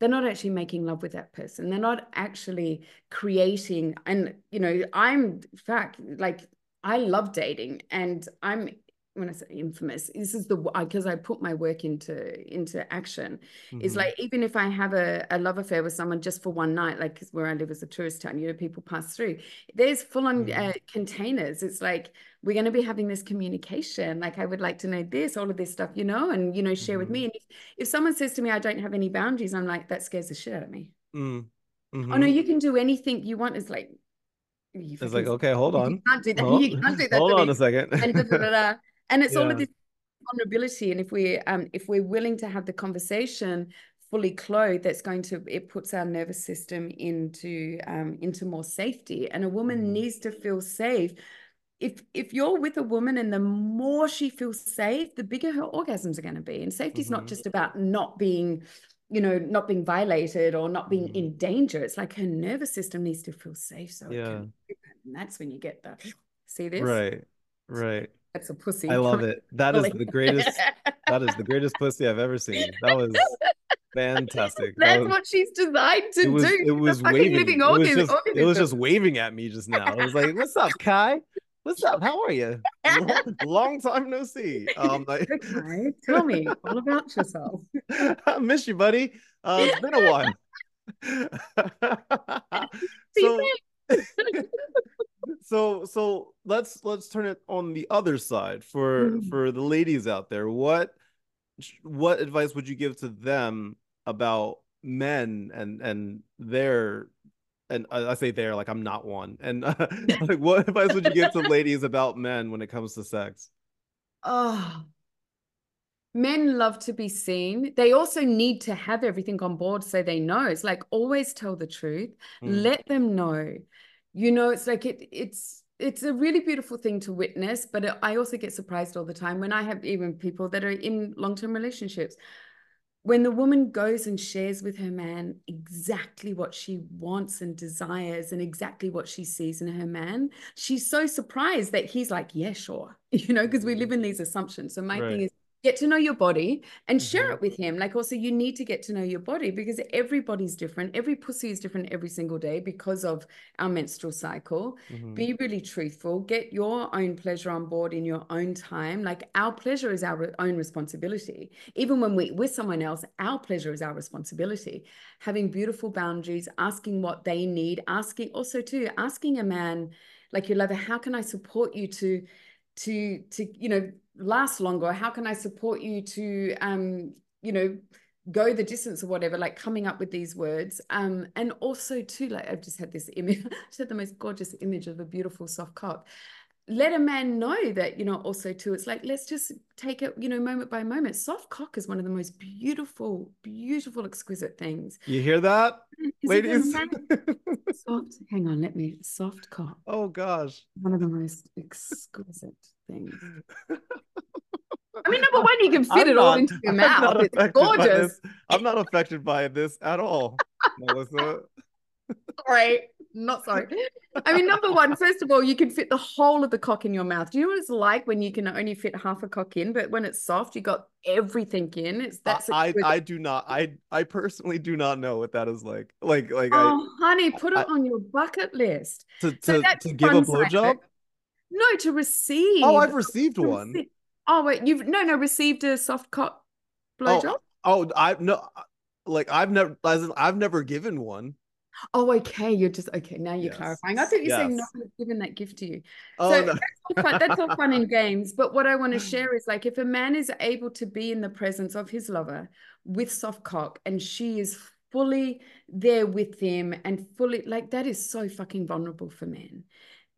they're not actually making love with that person. They're not actually creating and you know i'm fact like I love dating and I'm when I say infamous, this is the because I put my work into into action. Mm-hmm. Is like even if I have a, a love affair with someone just for one night, like where I live is a tourist town, you know, people pass through. There's full on mm-hmm. uh, containers. It's like we're going to be having this communication. Like I would like to know this, all of this stuff, you know, and you know, share mm-hmm. with me. Mm-hmm. And if, if someone says to me, I don't have any boundaries, I'm like, that scares the shit out of me. Mm-hmm. Oh no, you can do anything you want. It's like it's like okay, hold on. You can't do that. Hold, you can't do that. Hold on me. a second. and, da, da, da, and it's yeah. all of this vulnerability. And if we um if we're willing to have the conversation fully clothed, that's going to it puts our nervous system into um into more safety. And a woman mm. needs to feel safe. If if you're with a woman and the more she feels safe, the bigger her orgasms are going to be. And safety is mm-hmm. not just about not being you know, not being violated or not being mm. in danger. It's like her nervous system needs to feel safe. So yeah. and that's when you get the see this. Right. Right. That's a pussy. I love it. That is the greatest. that is the greatest pussy I've ever seen. That was fantastic. That's that was, what she's designed to it was, do. It was waving. It was, just, it was just waving at me just now. I was like, "What's up, Ky? What's up? How are you? Long, long time no see. Um, like, okay, tell me all about yourself. I miss you, buddy. Uh, it's been a while. so, so, so let's let's turn it on the other side for mm. for the ladies out there. What what advice would you give to them about men and and their and I say there like I'm not one. And uh, like, what advice would you give to ladies about men when it comes to sex? Oh, men love to be seen. They also need to have everything on board so they know. It's like always tell the truth. Mm. Let them know. You know, it's like it. It's it's a really beautiful thing to witness. But I also get surprised all the time when I have even people that are in long term relationships when the woman goes and shares with her man exactly what she wants and desires and exactly what she sees in her man, she's so surprised that he's like, yeah, sure. You know, because we mm-hmm. live in these assumptions. So my right. thing is get to know your body and share mm-hmm. it with him. Like also you need to get to know your body because everybody's different. Every pussy is different every single day because of our menstrual cycle. Mm-hmm. be really truthful. Get your own pleasure on board in your own time. Like our pleasure is our own responsibility. Even when we with someone else our pleasure is our responsibility. Having beautiful boundaries asking what they need asking also too asking a man like your lover how can i support you to to to you know last longer? How can i support you to um you know go the distance or whatever like coming up with these words? Um and also too like i've just had this image i had the most gorgeous image of a beautiful soft cock let a man know that you know also too it's like let's just take it you know moment by moment. Soft cock is one of the most beautiful beautiful exquisite things. You hear that mm, is ladies? soft hang on let me soft cock. Oh gosh. One of the most exquisite things. I mean, number one, you can fit I'm it not, all into your mouth. It's gorgeous. I'm not affected by this at all, Melissa. Right not sorry. I mean, number one, first of all, you can fit the whole of the cock in your mouth. Do you know what it's like when you can only fit half a cock in, but when it's soft, you got everything in. It's that's I I do not. I I personally do not know what that is like. Like like oh, I, honey, put it on your bucket list. To to, so to give a blowjob. No, to receive. Oh, I've received one. Receive. Oh wait, you've no no received a soft cock oh, blowjob. Oh, oh, I no, like I've never, I've never given one. Oh, okay. You're just okay. Now you're yes. clarifying. I thought you were yes. saying no one's given that gift to you. Oh, so no. that's, all fun, that's all fun and games. But what I want to mm. share is like if a man is able to be in the presence of his lover with soft cock and she is fully there with him and fully like that is so fucking vulnerable for men.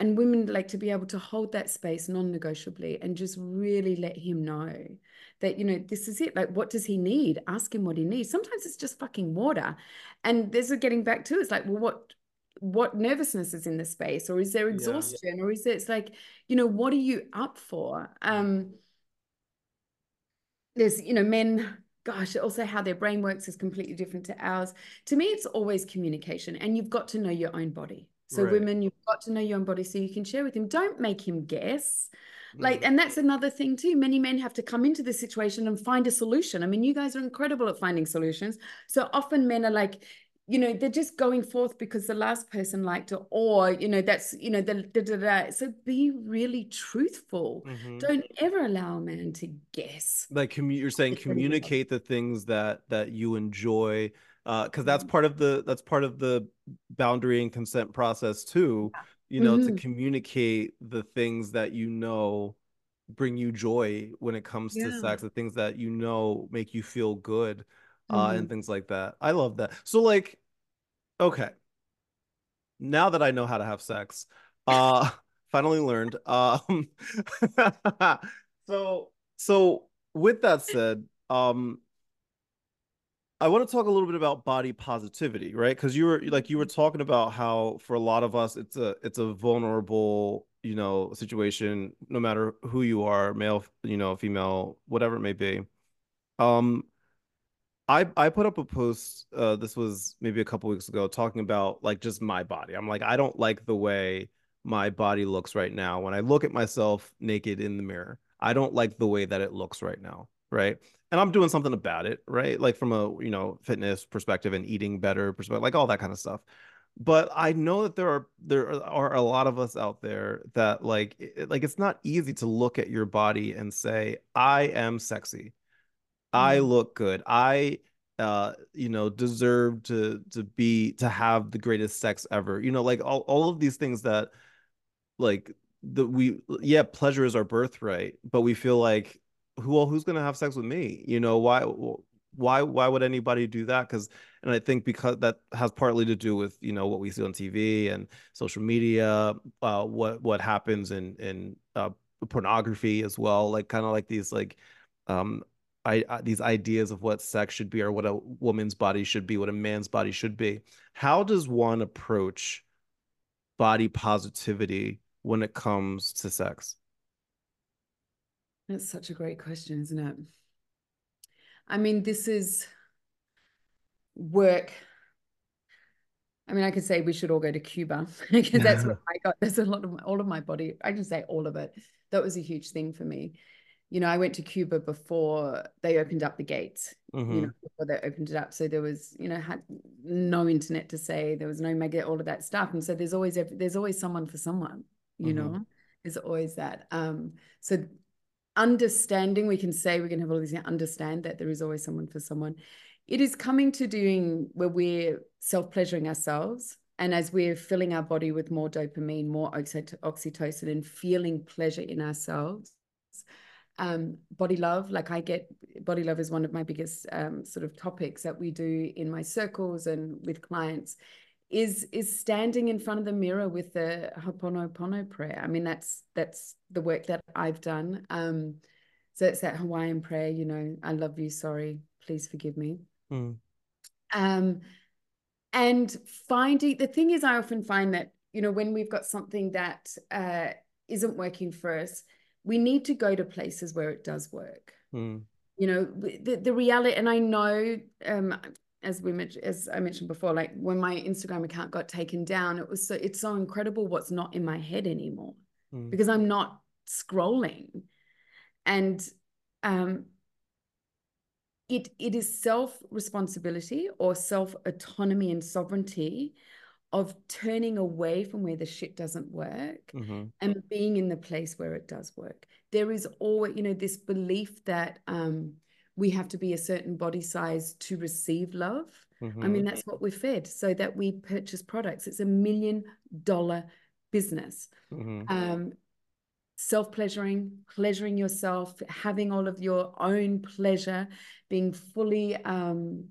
And women like to be able to hold that space non-negotiably and just really let him know that you know this is it like what does he need? Ask him what he needs. Sometimes it's just fucking water. And there's a getting back to it's like well what what nervousness is in the space? Or is there exhaustion yeah, or is it it's like you know what are you up for? Um there's you know men gosh also how their brain works is completely different to ours. To me it's always communication and you've got to know your own body so right. women you've got to know your own body so you can share with him don't make him guess like mm. and that's another thing too many men have to come into this situation and find a solution i mean you guys are incredible at finding solutions so often men are like you know they're just going forth because the last person liked it or you know that's you know the da, da, da. so be really truthful mm-hmm. don't ever allow a man to guess like commu- you're saying communicate the things that that you enjoy uh because that's mm-hmm. part of the that's part of the boundary and consent process too you know mm-hmm. to communicate the things that you know bring you joy when it comes yeah. to sex the things that you know make you feel good uh, mm-hmm. and things like that. I love that. So like, okay, now that I know how to have sex, uh, finally learned. Um, so so with that said, um, I want to talk a little bit about body positivity, right? Because you were like you were talking about how for a lot of us it's a it's a vulnerable you know situation no matter who you are male you know female whatever it may be um I I put up a post. Uh, this was maybe a couple weeks ago, talking about like just my body. I'm like, I don't like the way my body looks right now. When I look at myself naked in the mirror, I don't like the way that it looks right now, right? And I'm doing something about it, right? Like from a you know fitness perspective and eating better perspective, like all that kind of stuff. But I know that there are there are a lot of us out there that like like it's not easy to look at your body and say I am sexy I mm-hmm. look good. I uh you know deserve to to be to have the greatest sex ever. You know, like all, all of these things that like the we yeah, pleasure is our birthright, but we feel like who well, who's gonna have sex with me? You know, why why why would anybody do that because and i think because that has partly to do with you know what we see on tv and social media uh what what happens in in uh pornography as well like kind of like these like um I, uh, these ideas of what sex should be or what a woman's body should be, what a man's body should be. How does one approach body positivity when it comes to sex? That's such a great question, isn't it? I mean, this is work. I mean, I could say we should all go to Cuba because that's where I got. There's a lot of my, all of my body. I can say all of it. That was a huge thing for me you know, I went to Cuba before they opened up the gates, mm-hmm. you know, before they opened it up. So there was, you know, had no internet to say, there was no mega, all of that stuff. And so there's always, there's always someone for someone, you mm-hmm. know, there's always that. Um, so understanding, we can say, we can have all these, understand that there is always someone for someone. It is coming to doing where we're self-pleasuring ourselves. And as we're filling our body with more dopamine, more oxytocin, and feeling pleasure in ourselves, um, body love like i get body love is one of my biggest um, sort of topics that we do in my circles and with clients is is standing in front of the mirror with the ho'oponopono prayer i mean that's that's the work that i've done um so it's that hawaiian prayer you know i love you sorry please forgive me mm. um and finding the thing is i often find that you know when we've got something that uh isn't working for us we need to go to places where it does work. Mm. You know, the, the reality, and I know, um, as we mentioned, as I mentioned before, like when my Instagram account got taken down, it was so it's so incredible what's not in my head anymore mm. because I'm not scrolling, and um, it it is self responsibility or self autonomy and sovereignty of turning away from where the shit doesn't work mm-hmm. and being in the place where it does work. There is always, you know, this belief that um, we have to be a certain body size to receive love. Mm-hmm. I mean, that's what we're fed, so that we purchase products. It's a million dollar business. Mm-hmm. Um, self pleasuring, pleasuring yourself, having all of your own pleasure, being fully, um,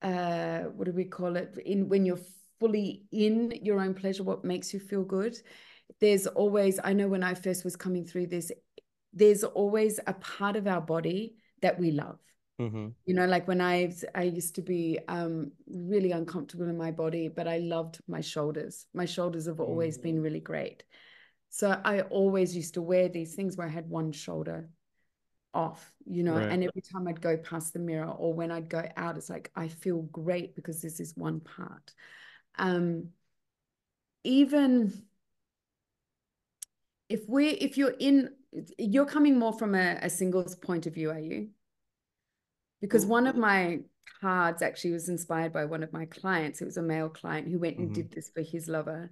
uh, what do we call it? In when you're fully in your own pleasure, what makes you feel good. There's always, I know when I first was coming through this, there's always a part of our body that we love. Mm-hmm. You know, like when I I used to be um, really uncomfortable in my body, but I loved my shoulders. My shoulders have always mm-hmm. been really great. So I always used to wear these things where I had one shoulder off, you know, right. and every time I'd go past the mirror or when I'd go out, it's like I feel great because this is one part um, even if we if you're in you're coming more from a, a singles point of view are you because one of my cards actually was inspired by one of my clients. It was a male client who went and mm-hmm. did this for his lover.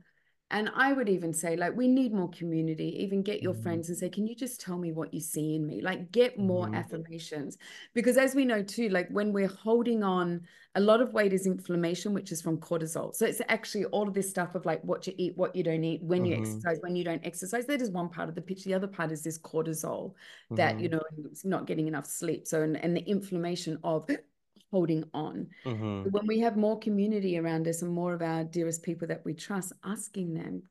And I would even say, like, we need more community. Even get your mm-hmm. friends and say, Can you just tell me what you see in me? Like, get more mm-hmm. affirmations. Because as we know too, like, when we're holding on, a lot of weight is inflammation, which is from cortisol. So it's actually all of this stuff of like what you eat, what you don't eat, when you mm-hmm. exercise, when you don't exercise. That is one part of the picture. The other part is this cortisol that, you mm-hmm. know, not getting enough sleep. So, and, and the inflammation of holding on. Mm-hmm. When we have more community around us and more of our dearest people that we trust, asking them,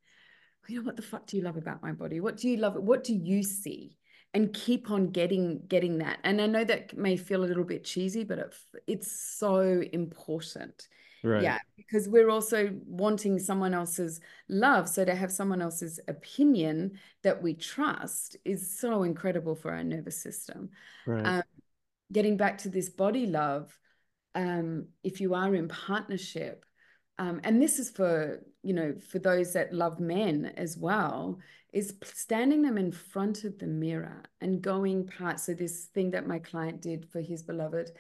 you know, what the fuck do you love about my body? What do you love? What do you see? And keep on getting getting that. And I know that may feel a little bit cheesy, but it, it's so important. Right. Yeah, because we're also wanting someone else's love. So to have someone else's opinion that we trust is so incredible for our nervous system. Right. Um, getting back to this body love, um, if you are in partnership, um, and this is for you know for those that love men as well, is standing them in front of the mirror and going part. So this thing that my client did for his beloved,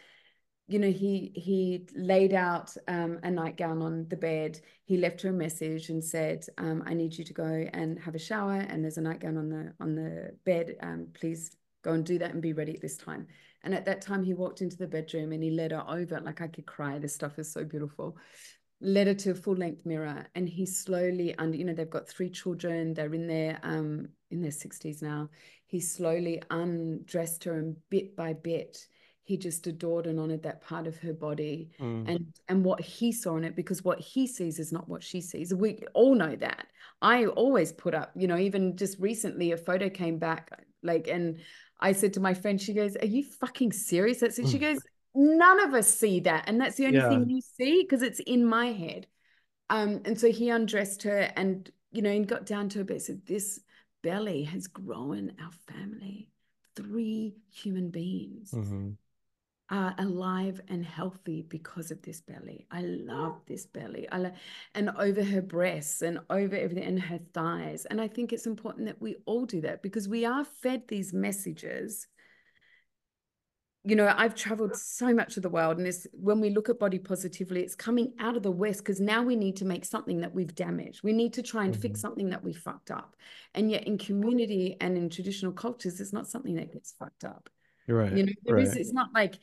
you know, he he laid out um, a nightgown on the bed. He left her a message and said, um, "I need you to go and have a shower, and there's a nightgown on the on the bed. Um, please go and do that and be ready at this time." And at that time, he walked into the bedroom and he led her over. Like I could cry. This stuff is so beautiful. Led her to a full length mirror, and he slowly under. You know, they've got three children. They're in their um in their sixties now. He slowly undressed her, and bit by bit, he just adored and honored that part of her body mm. and and what he saw in it because what he sees is not what she sees we all know that i always put up you know even just recently a photo came back like and I said to my friend, she goes, Are you fucking serious? That's it. She mm. goes, None of us see that. And that's the only yeah. thing you see because it's in my head. Um, and so he undressed her and, you know, and got down to her bed, said, This belly has grown our family. Three human beings. Mm-hmm are alive and healthy because of this belly. I love this belly. I love, and over her breasts and over everything and her thighs. And I think it's important that we all do that because we are fed these messages. You know, I've traveled so much of the world, and this when we look at body positively, it's coming out of the West because now we need to make something that we've damaged. We need to try and mm-hmm. fix something that we fucked up. And yet, in community and in traditional cultures, it's not something that gets fucked up. Right. You know, there right. is, it's not like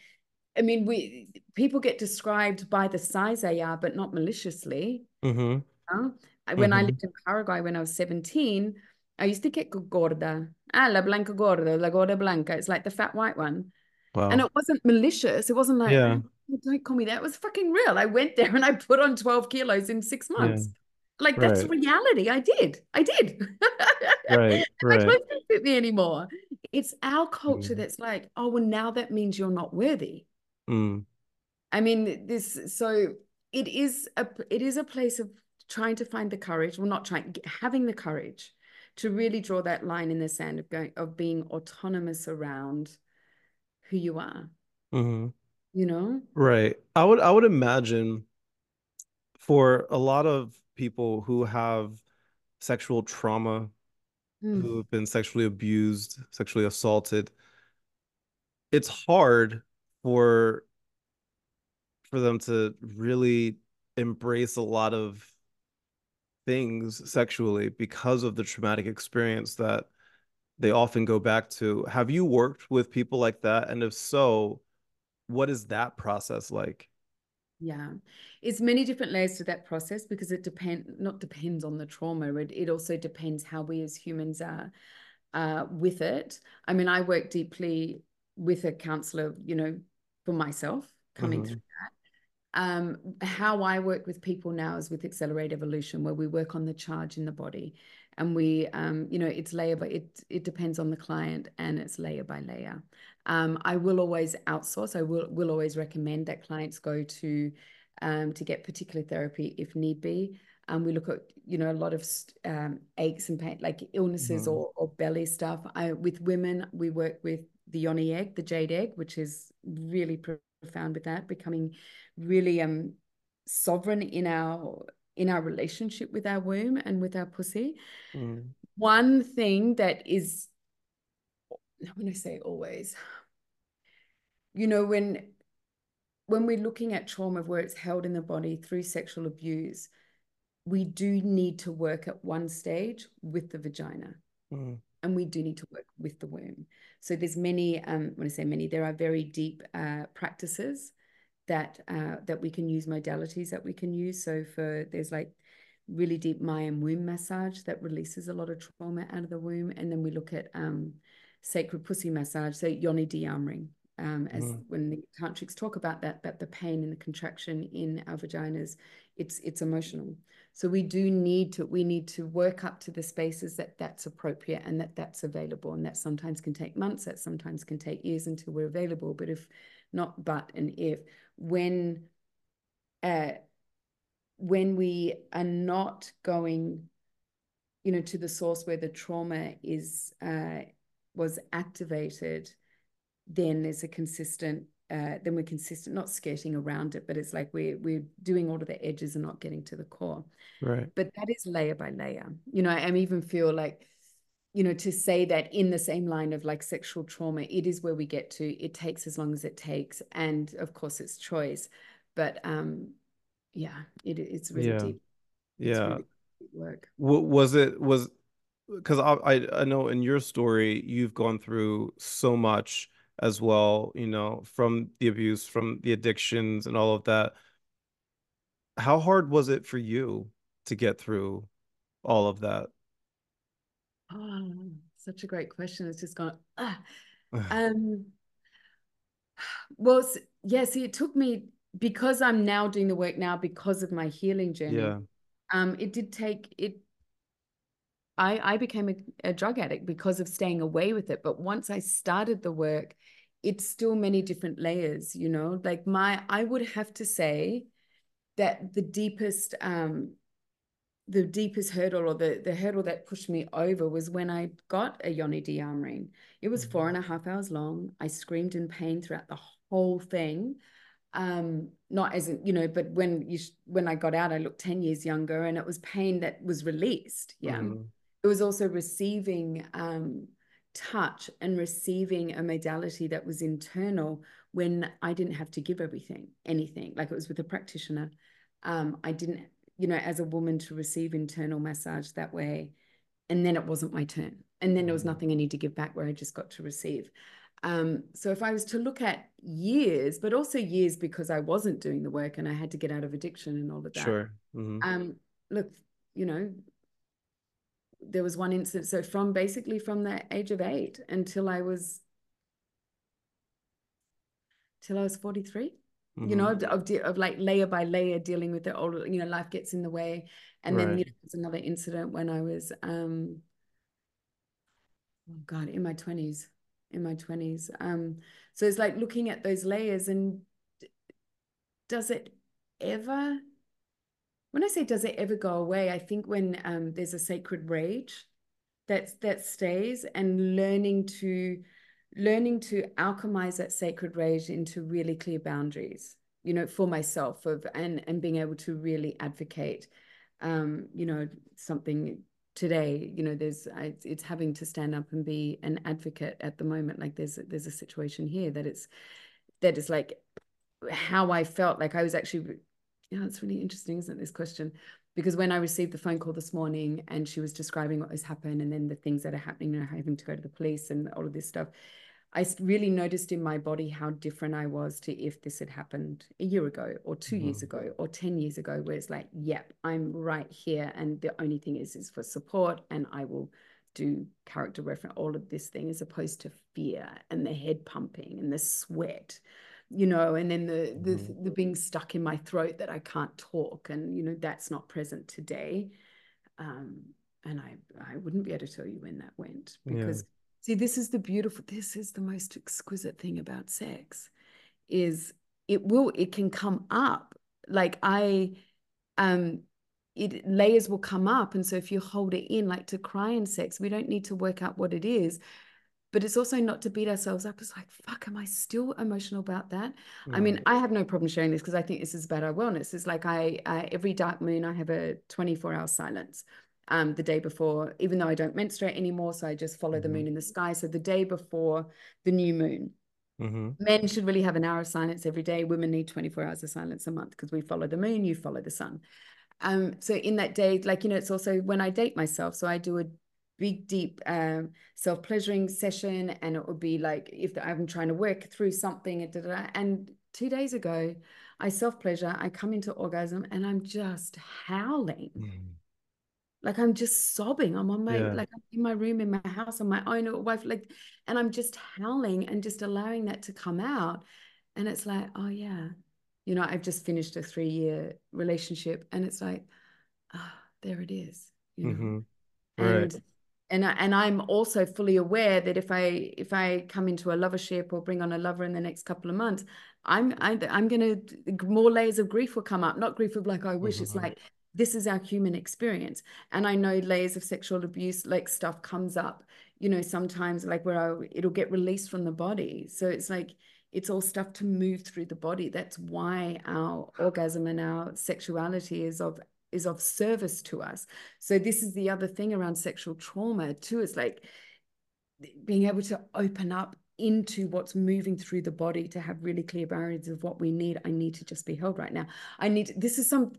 I mean, we people get described by the size they are, but not maliciously. Mm-hmm. Uh, when mm-hmm. I lived in Paraguay when I was 17, I used to get gorda. Ah, la blanca gorda, la gorda blanca. It's like the fat white one. Wow. And it wasn't malicious. It wasn't like, yeah. Oh, don't call me that. It was fucking real. I went there and I put on 12 kilos in six months. Yeah. Like that's right. reality. I did. I did. right. right. clothes don't fit me anymore. It's our culture mm. that's like, oh, well, now that means you're not worthy. Mm. I mean, this so it is a it is a place of trying to find the courage, well, not trying, having the courage to really draw that line in the sand of going of being autonomous around who you are. Mm-hmm. You know, right? I would I would imagine for a lot of people who have sexual trauma, mm. who have been sexually abused, sexually assaulted, it's hard for for them to really embrace a lot of things sexually because of the traumatic experience that they often go back to. Have you worked with people like that? And if so, what is that process like? Yeah, it's many different layers to that process because it depend not depends on the trauma. It, it also depends how we as humans are uh, with it. I mean, I work deeply with a counselor, you know, for myself coming mm-hmm. through that. Um, how I work with people now is with Accelerate Evolution, where we work on the charge in the body, and we, um, you know, it's layer by it. It depends on the client, and it's layer by layer. Um, I will always outsource. I will will always recommend that clients go to um, to get particular therapy if need be. Um, we look at you know a lot of um, aches and pain, like illnesses mm-hmm. or, or belly stuff. I, with women, we work with the yoni egg, the jade egg, which is really profound with that, becoming really um sovereign in our in our relationship with our womb and with our pussy. Mm. One thing that is when I say always, you know, when when we're looking at trauma where it's held in the body through sexual abuse, we do need to work at one stage with the vagina. Mm. And we do need to work with the womb. So there's many, um, when I say many, there are very deep uh, practices that uh, that we can use, modalities that we can use. So for there's like really deep Mayan womb massage that releases a lot of trauma out of the womb. And then we look at um, sacred pussy massage, so yoni de-armoring um, as mm. when the tantrics talk about that that the pain and the contraction in our vaginas it's it's emotional so we do need to we need to work up to the spaces that that's appropriate and that that's available and that sometimes can take months that sometimes can take years until we're available but if not but and if when uh when we are not going you know to the source where the trauma is uh was activated then there's a consistent uh, then we're consistent, not skirting around it, but it's like we're we're doing all of the edges and not getting to the core. Right. But that is layer by layer. You know, I even feel like, you know, to say that in the same line of like sexual trauma, it is where we get to. It takes as long as it takes, and of course, it's choice. But um, yeah, it, it's really yeah. deep. Yeah. Really deep work. was it was because I I know in your story you've gone through so much as well, you know, from the abuse, from the addictions and all of that. How hard was it for you to get through all of that? Oh, such a great question. It's just gone. Ah. um, well, yeah, see, it took me because I'm now doing the work now because of my healing journey. Yeah. Um, it did take it. I I became a, a drug addict because of staying away with it. But once I started the work, it's still many different layers, you know. Like my, I would have to say that the deepest, um, the deepest hurdle or the the hurdle that pushed me over was when I got a yoni de-armoring. It was mm-hmm. four and a half hours long. I screamed in pain throughout the whole thing. Um, not as you know, but when you when I got out, I looked 10 years younger and it was pain that was released. Yeah. Mm-hmm. It was also receiving um touch and receiving a modality that was internal when I didn't have to give everything, anything, like it was with a practitioner. Um, I didn't, you know, as a woman to receive internal massage that way. And then it wasn't my turn. And then there was mm. nothing I need to give back where I just got to receive. Um, so if I was to look at years, but also years because I wasn't doing the work and I had to get out of addiction and all of that. Sure. Mm-hmm. Um, look, you know, there was one incident so from basically from the age of eight until i was till i was 43 mm-hmm. you know of, of, of, like layer by layer dealing with the all you know life gets in the way and right. then you know, there's another incident when i was um oh god in my 20s in my 20s um so it's like looking at those layers and does it ever when I say does it ever go away, I think when um, there's a sacred rage that that stays and learning to learning to alchemize that sacred rage into really clear boundaries, you know, for myself of and and being able to really advocate, um, you know, something today you know there's it's, it's having to stand up and be an advocate at the moment. Like there's there's a situation here that it's that is like how I felt. Like I was actually yeah, it's really interesting, isn't it, this question? Because when I received the phone call this morning and she was describing what has happened and then the things that are happening, you know, having to go to the police and all of this stuff, I really noticed in my body how different I was to if this had happened a year ago or 2 mm-hmm. years ago or 10 years ago, where it's like, yep, I'm right here. And the only thing is, is for support and I will do character reference, all of this thing, as opposed to fear and the head pumping and the sweat you know, and then the, the mm-hmm. the being stuck in my throat that I can't talk, and you know that's not present today. Um, and I I wouldn't be able to tell you when that went because yeah. see, this is the beautiful, this is the most exquisite thing about sex, is it will it can come up like I um it layers will come up and so if you hold it in like to cry in sex we don't need to work out what it is but it's also not to beat ourselves up. It's like, fuck, am I still emotional about that? Mm. I mean, I have no problem sharing this because I think this is about our wellness. It's like I, uh, every dark moon, I have a 24 hour silence um, the day before, even though I don't menstruate anymore. So I just follow mm-hmm. the moon in the sky. So the day before the new moon, Mm-hmm. Men should really have an hour of silence every day. Women need 24 hours of silence a month because we follow the moon, you follow the sun. Um, so in that day, like, you know, it's also when I date myself. So I do a big, deep um, self pleasuring session, and it would be like if I'm trying to work through something, and da da and two days ago, I self pleasure, I come into orgasm, and I'm just howling. Mm like I'm just sobbing. I'm on my yeah. like I'm in my room in my house on my own wife, like, and I'm just howling and just allowing that to come out. And it's like, oh yeah, you know, I've just finished a three year relationship, and it's like, ah, oh, there it is, you know. Mm-hmm. Right. And and I, and I'm also fully aware that if I if I come into a lovership or bring on a lover in the next couple of months, I'm I, I'm gonna more layers of grief will come up. Not grief of like I wish. Mm-hmm. It's like this is our human experience and i know layers of sexual abuse like stuff comes up you know sometimes like where I, it'll get released from the body so it's like it's all stuff to move through the body that's why our orgasm and our sexuality is of is of service to us. So this is the other thing around sexual trauma too is like being able to open up into what's moving through the body to have really clear barriers of what we need i need to just be held right now. I need this is some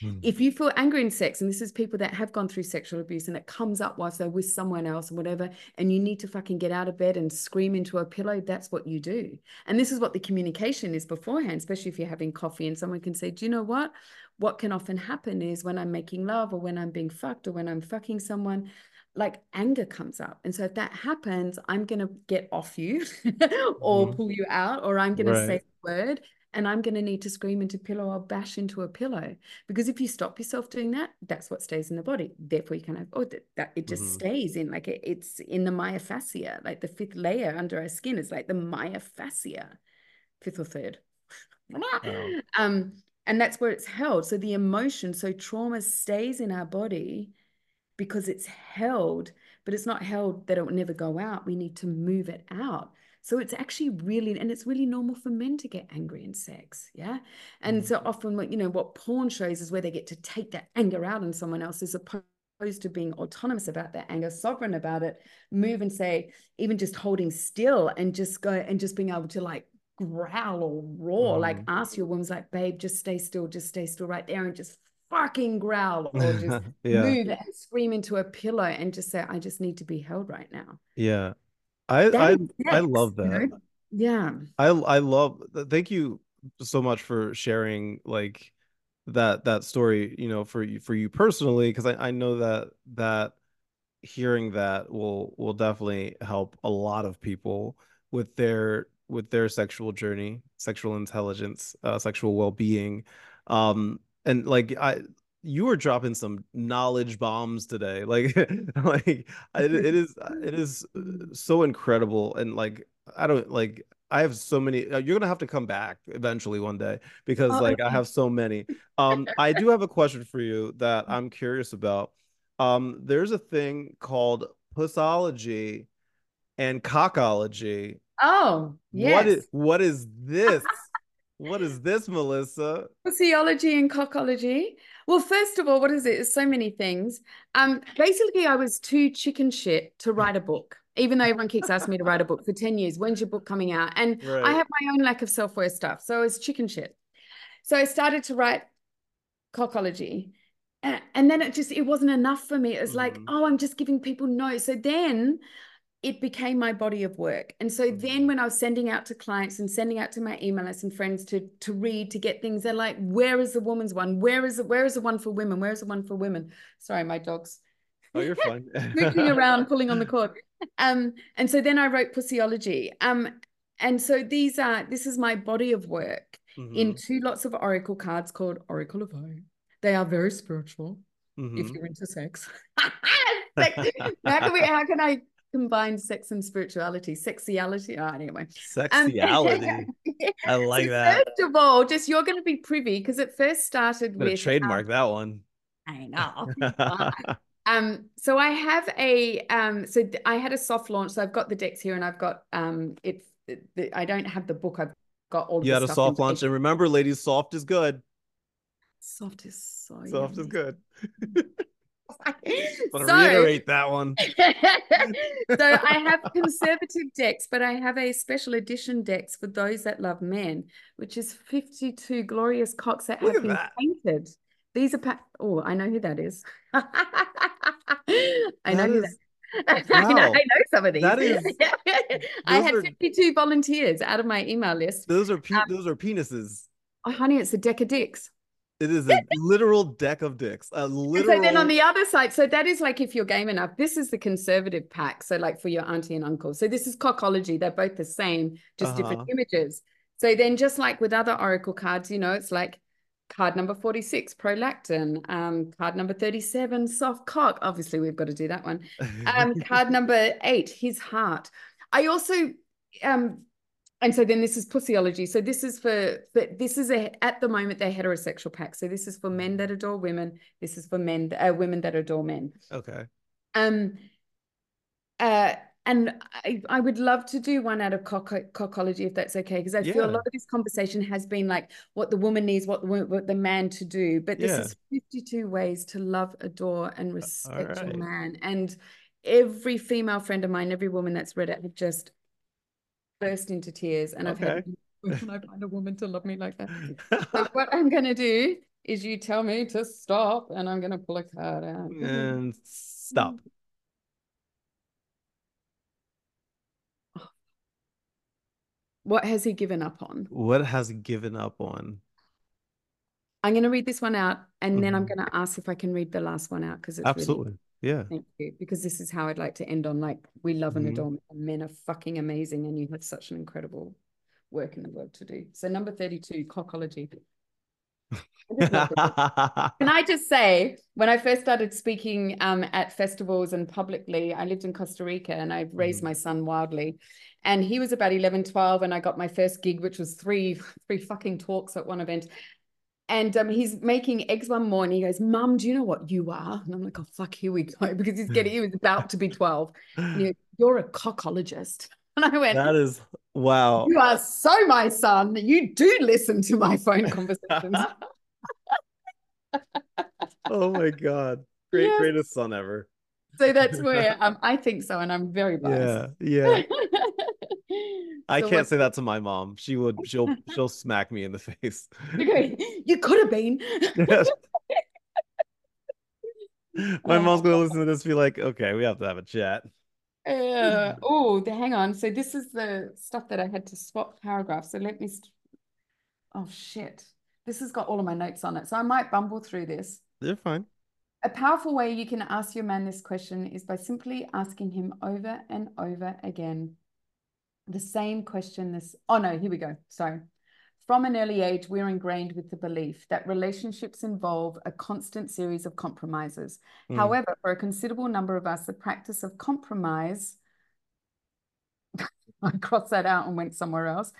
Hmm. if you feel angry in sex, and this is people that have gone through sexual abuse and it comes up whilst they're with someone else and whatever, and you need to fucking get out of bed and scream into a pillow, that's what you do. And this is what the communication is beforehand, especially if you're having coffee and someone can say, Do you know what? What can often happen is when I'm making love or when I'm being fucked or when I'm fucking someone, like anger comes up. And so if that happens, I'm going to get off you or mm. pull you out, or I'm going right. to say a word and I'm going to need to scream into pillow or bash into a pillow because if you stop yourself doing that, that's what stays in the body. Therefore, you kind of oh that, that it just mm-hmm. stays in like it, it's in the myofascia, like the fifth layer under our skin is like the myofascia, fifth or third. Um, and that's where it's held. So the emotion, so trauma stays in our body because it's held, but it's not held that it will never go out. We need to move it out. So it's actually really, and it's really normal for men to get angry in sex. Yeah. And mm-hmm. so often, what, you know, what porn shows is where they get to take that anger out on someone else as opposed to being autonomous about their anger, sovereign about it, move and say, even just holding still and just go and just being able to like growl or roar, mm. like ask your woman's like, babe, just stay still, just stay still right there and just fucking growl or just yeah. move and scream into a pillow and just say, I just need to be held right now. Yeah. I I, I love that. Yeah. I I love thank you so much for sharing like that that story, you know, for you for you personally, because I, I know that that hearing that will will definitely help a lot of people with their with their sexual journey, sexual intelligence, uh, sexual well-being. Um and like I you were dropping some knowledge bombs today like like it, it is it is uh, so incredible and like i don't like i have so many uh, you're gonna have to come back eventually one day because oh, like okay. i have so many um i do have a question for you that i'm curious about um there's a thing called pussology and cockology oh yes. what is what is this what is this, Melissa? Pussyology and cockology. Well, first of all, what is it? It's so many things. Um, basically, I was too chicken shit to write a book, even though everyone keeps asking me to write a book for 10 years. When's your book coming out? And right. I have my own lack of self-worth stuff. So I was chicken shit. So I started to write cockology. And, and then it just it wasn't enough for me. It was mm-hmm. like, oh, I'm just giving people no. So then it became my body of work. And so then mm-hmm. when I was sending out to clients and sending out to my email lists and friends to to read, to get things, they're like, where is the woman's one? Where is it? Where is the one for women? Where is the one for women? Sorry, my dog's Oh, you're fine. moving around, pulling on the cord. Um, and so then I wrote Pussyology. Um, and so these are this is my body of work mm-hmm. in two lots of oracle cards called Oracle of O. They are very spiritual mm-hmm. if you're into sex. like, how can we how can I combined sex and spirituality, sexiality. Oh, anyway, sexiality. Um, I like so that. First of all, just you're going to be privy because it first started with trademark um, that one. I know. um, so I have a um, so I had a soft launch. So I've got the decks here, and I've got um, it's. The, I don't have the book. I've got all. You had a soft launch, and remember, ladies, soft is good. Soft is so. Soft yummy. is good. so, reiterate that one. so I have conservative decks, but I have a special edition decks for those that love men, which is 52 glorious cocks that Look have been that. painted. These are pa- oh, I know who that is. I that know is, who that Wow. I, know, I know some of these. That is, I had 52 volunteers out of my email list. Those are pe- um, those are penises. Oh, honey, it's a deck of dicks. It is a literal deck of dicks. A literal... so then on the other side, so that is like if you're game enough, this is the conservative pack. So like for your auntie and uncle. So this is cockology. They're both the same, just uh-huh. different images. So then just like with other oracle cards, you know, it's like card number 46 prolactin um, card number 37 soft cock obviously we've got to do that one um, card number eight his heart i also um, and so then this is pussyology so this is for but this is a at the moment they're heterosexual pack so this is for men that adore women this is for men uh, women that adore men okay um uh and I, I would love to do one out of cock- cockology if that's okay because I yeah. feel a lot of this conversation has been like what the woman needs, what the what the man to do, but this yeah. is fifty two ways to love, adore, and respect right. your man. And every female friend of mine, every woman that's read it, have just burst into tears. And okay. I've had when can I find a woman to love me like that? so what I'm gonna do is you tell me to stop, and I'm gonna pull a card out and stop. What has he given up on? What has he given up on? I'm going to read this one out and mm-hmm. then I'm mm-hmm. going to ask if I can read the last one out because it's absolutely really, yeah. Thank you because this is how I'd like to end on. Like we love mm-hmm. and adore men are fucking amazing and you have such an incredible work in the world to do. So number 32, cockology. Can I just say, when I first started speaking um, at festivals and publicly, I lived in Costa Rica and I raised mm-hmm. my son wildly and he was about 11 12 and i got my first gig which was three three fucking talks at one event and um, he's making eggs one morning. He goes, Mum, do you know what you are? And I'm like, oh, fuck, here we go. Because he's getting, he was about to be 12. You, You're a cockologist. And I went, That is, wow. You are so my son. You do listen to my phone conversations. oh my God. Great, greatest son ever. So that's where um, I think so. And I'm very biased. Yeah. Yeah. I so can't say that to my mom. She would. She'll. she'll smack me in the face. Okay. You could have been. my mom's gonna listen to this. Be like, okay, we have to have a chat. Uh, oh, hang on. So this is the stuff that I had to swap paragraphs. So let me. oh shit! This has got all of my notes on it, so I might bumble through this. You're fine. A powerful way you can ask your man this question is by simply asking him over and over again the same question this oh no here we go. Sorry. From an early age we're ingrained with the belief that relationships involve a constant series of compromises. Mm. however for a considerable number of us the practice of compromise i crossed that out and went somewhere else.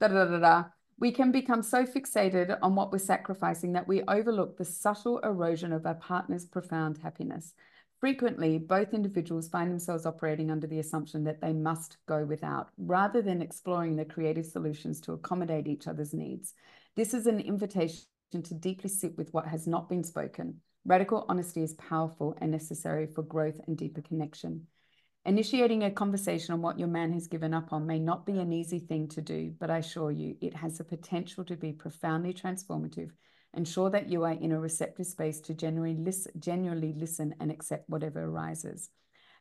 Da, da, da, da, we can become so fixated on what we're sacrificing that we overlook the subtle erosion of our partner's profound happiness Frequently, both individuals find themselves operating under the assumption that they must go without, rather than exploring the creative solutions to accommodate each other's needs. This is an invitation to deeply sit with what has not been spoken. Radical honesty is powerful and necessary for growth and deeper connection. Initiating a conversation on what your man has given up on may not be an easy thing to do, but I assure you it has the potential to be profoundly transformative Ensure that you are in a receptive space to genuinely listen, genuinely listen and accept whatever arises.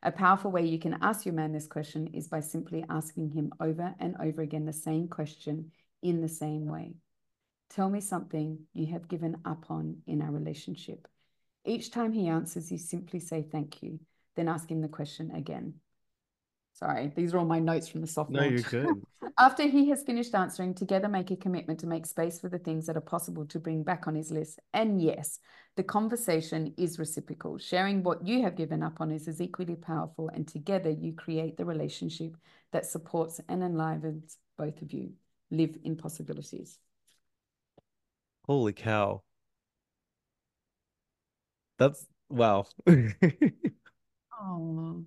A powerful way you can ask your man this question is by simply asking him over and over again the same question in the same way. Tell me something you have given up on in our relationship. Each time he answers, you simply say thank you, then ask him the question again. Sorry, these are all my notes from the soft No, you're good. After he has finished answering, together make a commitment to make space for the things that are possible to bring back on his list. And yes, the conversation is reciprocal. Sharing what you have given up on is as equally powerful, and together you create the relationship that supports and enlivens both of you. Live in possibilities. Holy cow. That's wow. oh.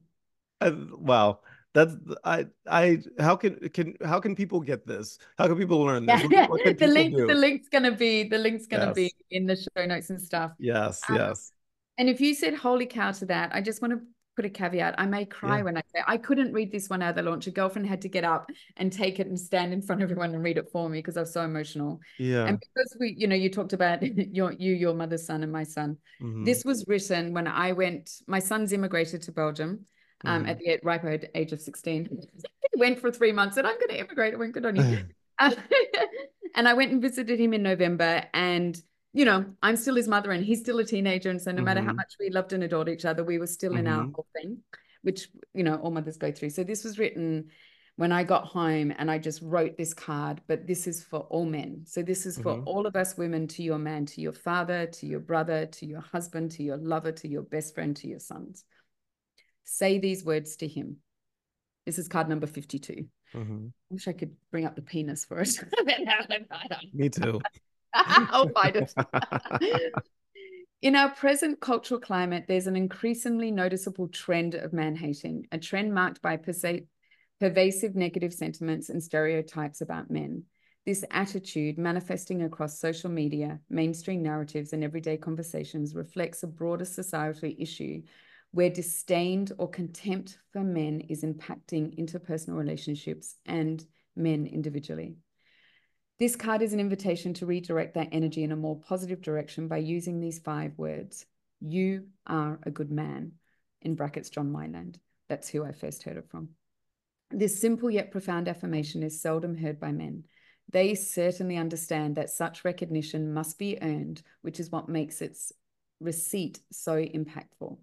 wow that's I I how can can how can people get this? How can people learn this? Yeah. the link do? the link's gonna be the link's gonna yes. be in the show notes and stuff. Yes, um, yes. And if you said holy cow to that, I just want to put a caveat. I may cry yeah. when I say I couldn't read this one out of the launch. A girlfriend had to get up and take it and stand in front of everyone and read it for me because I was so emotional. Yeah. And because we, you know, you talked about your you, your mother's son and my son. Mm-hmm. This was written when I went, my son's immigrated to Belgium. Um, mm-hmm. at the ripe age of 16. went for three months and I'm going to immigrate. I went good on you. and I went and visited him in November and you know, I'm still his mother and he's still a teenager. And so no mm-hmm. matter how mm-hmm. much we loved and adored each other, we were still mm-hmm. in our mm-hmm. whole thing, which, you know, all mothers go through. So this was written when I got home and I just wrote this card, but this is for all men. So this is for mm-hmm. all of us women to your man, to your father, to your brother, to your husband, to your lover, to your best friend, to your sons. Say these words to him. This is card number 52. Mm-hmm. I wish I could bring up the penis for it. Me too. I'll find it. In our present cultural climate, there's an increasingly noticeable trend of man hating, a trend marked by pervasive negative sentiments and stereotypes about men. This attitude, manifesting across social media, mainstream narratives, and everyday conversations, reflects a broader societal issue where disdain or contempt for men is impacting interpersonal relationships and men individually. This card is an invitation to redirect that energy in a more positive direction by using these five words. You are a good man, in brackets, John Wineland. That's who I first heard it from. This simple yet profound affirmation is seldom heard by men. They certainly understand that such recognition must be earned, which is what makes its receipt so impactful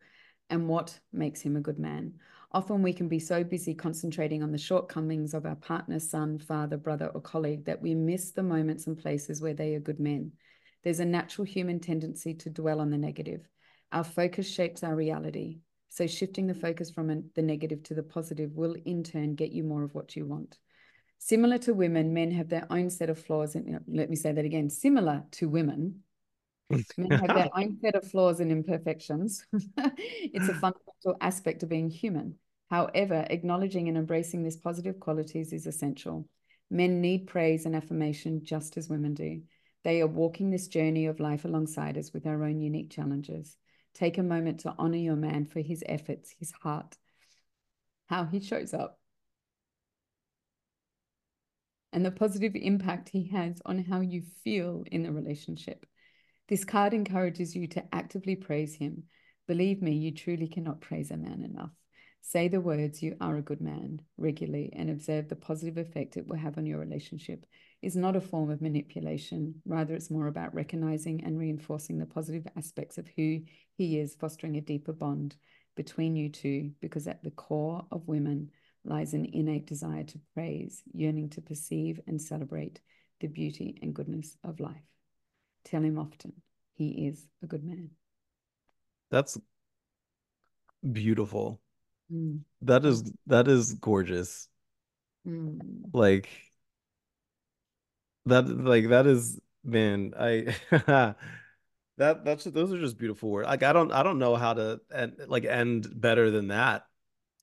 and what makes him a good man. Often we can be so busy concentrating on the shortcomings of our partner, son, father, brother, or colleague that we miss the moments and places where they are good men. There's a natural human tendency to dwell on the negative. Our focus shapes our reality. So shifting the focus from the negative to the positive will in turn get you more of what you want. Similar to women, men have their own set of flaws. And let me say that again similar to women, men have their own set of flaws and imperfections. it's a fundamental aspect of being human. However, acknowledging and embracing these positive qualities is essential. Men need praise and affirmation just as women do. They are walking this journey of life alongside us with our own unique challenges. Take a moment to honor your man for his efforts, his heart, how he shows up, and the positive impact he has on how you feel in the relationship. This card encourages you to actively praise him. Believe me, you truly cannot praise a man enough. Say the words, you are a good man, regularly, and observe the positive effect it will have on your relationship. Is not a form of manipulation. Rather, it's more about recognizing and reinforcing the positive aspects of who he is, fostering a deeper bond between you two, because at the core of women lies an innate desire to praise, yearning to perceive and celebrate the beauty and goodness of life. Tell him often he is a good man. That's beautiful. Mm. That is that is gorgeous. Mm. Like that like that is man, I that that's those are just beautiful words. Like I don't I don't know how to end like end better than that.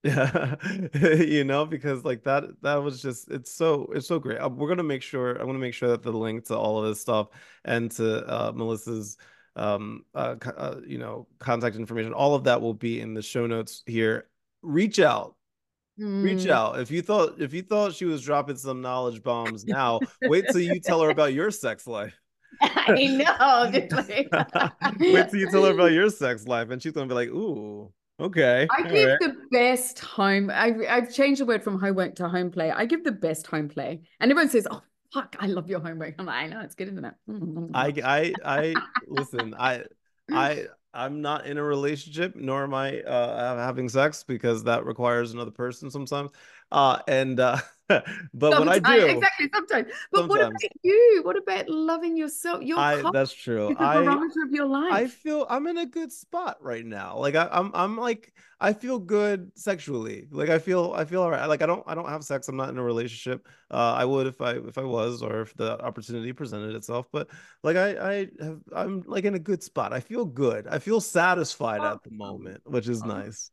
Yeah, you know, because like that that was just it's so it's so great. Uh, we're gonna make sure I'm gonna make sure that the link to all of this stuff and to uh, Melissa's um uh, uh, you know contact information all of that will be in the show notes here reach out mm. reach out if you thought if you thought she was dropping some knowledge bombs now wait till you tell her about your sex life I know. Wait till you tell her about your sex life, and she's gonna be like, "Ooh, Okay. I give right. the best home. I, I've changed the word from homework to home play. I give the best home play. And everyone says, oh, fuck, I love your homework. I'm like, I know, it's good, isn't it? I, I, I, listen, I, I, I'm not in a relationship, nor am I uh, having sex because that requires another person sometimes. Uh, and uh, but sometimes, when I do, exactly sometimes. But sometimes. what about you? What about loving yourself? Your I, that's true. The barometer of your life. I feel I'm in a good spot right now. Like I, I'm, I'm like I feel good sexually. Like I feel, I feel alright. Like I don't, I don't have sex. I'm not in a relationship. Uh, I would if I, if I was, or if the opportunity presented itself. But like I, I have, I'm like in a good spot. I feel good. I feel satisfied at the moment, which is nice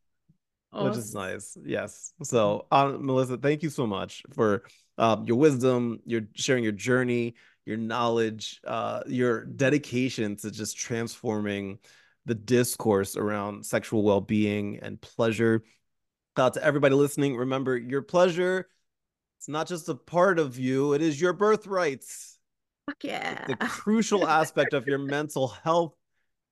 awesome. which is nice. Yes. So, um, Melissa, thank you so much for um, your wisdom, your sharing your journey, your knowledge, uh, your dedication to just transforming the discourse around sexual well-being and pleasure. Uh, to everybody listening, remember your pleasure. It's not just a part of you; it is your birthright. Fuck yeah! The crucial aspect of your mental health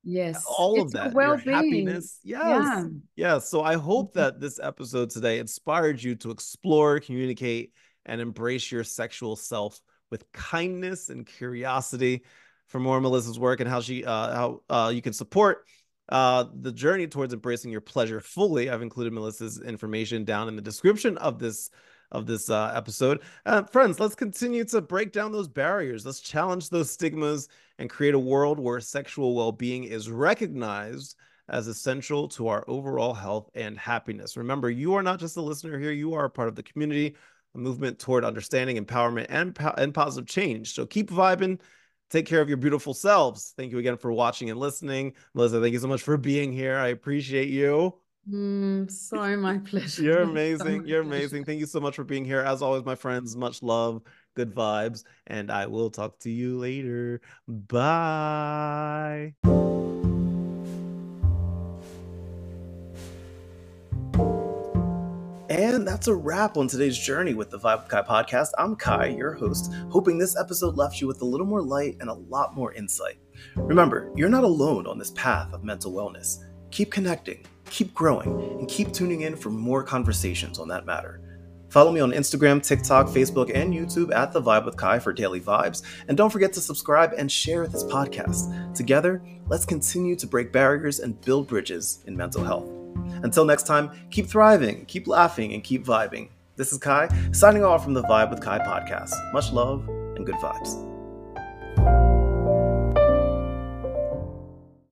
Yes. all of that. Your happiness. Yes. Yeah. Yes. So I hope mm-hmm. that this episode today inspired you to explore, communicate, and embrace your sexual self with kindness and curiosity. For more Melissa's work and how she uh, how uh, you can support uh, the journey towards embracing your pleasure fully, I've included Melissa's information down in the description of this of this uh, episode. Uh, friends, let's continue to break down those barriers. Let's challenge those stigmas and create a world where sexual well being is recognized as essential to our overall health and happiness. Remember, you are not just a listener here, you are a part of the community, a movement toward understanding, empowerment, and, and positive change. So keep vibing. Take care of your beautiful selves. Thank you again for watching and listening. Melissa, thank you so much for being here. I appreciate you. Mm, so my pleasure. You're amazing. So You're amazing. Thank you so much for being here. As always, my friends, much love, good vibes, and I will talk to you later. Bye. And that's a wrap on today's journey with the Vibe Ky podcast. I'm Ky, your host, hoping this episode left you with a little more light and a lot more insight. Remember, you're not alone on this path of mental wellness. Keep connecting keep growing, and keep tuning in for more conversations on that matter. Follow me on Instagram, TikTok, Facebook, and YouTube at The Vibe with Ky for daily vibes. And don't forget to subscribe and share this podcast. Together, let's continue to break barriers and build bridges in mental health. Until next time, keep thriving, keep laughing, and keep vibing. This is Ky, signing off from the Vibe with Ky podcast. Much love and good vibes.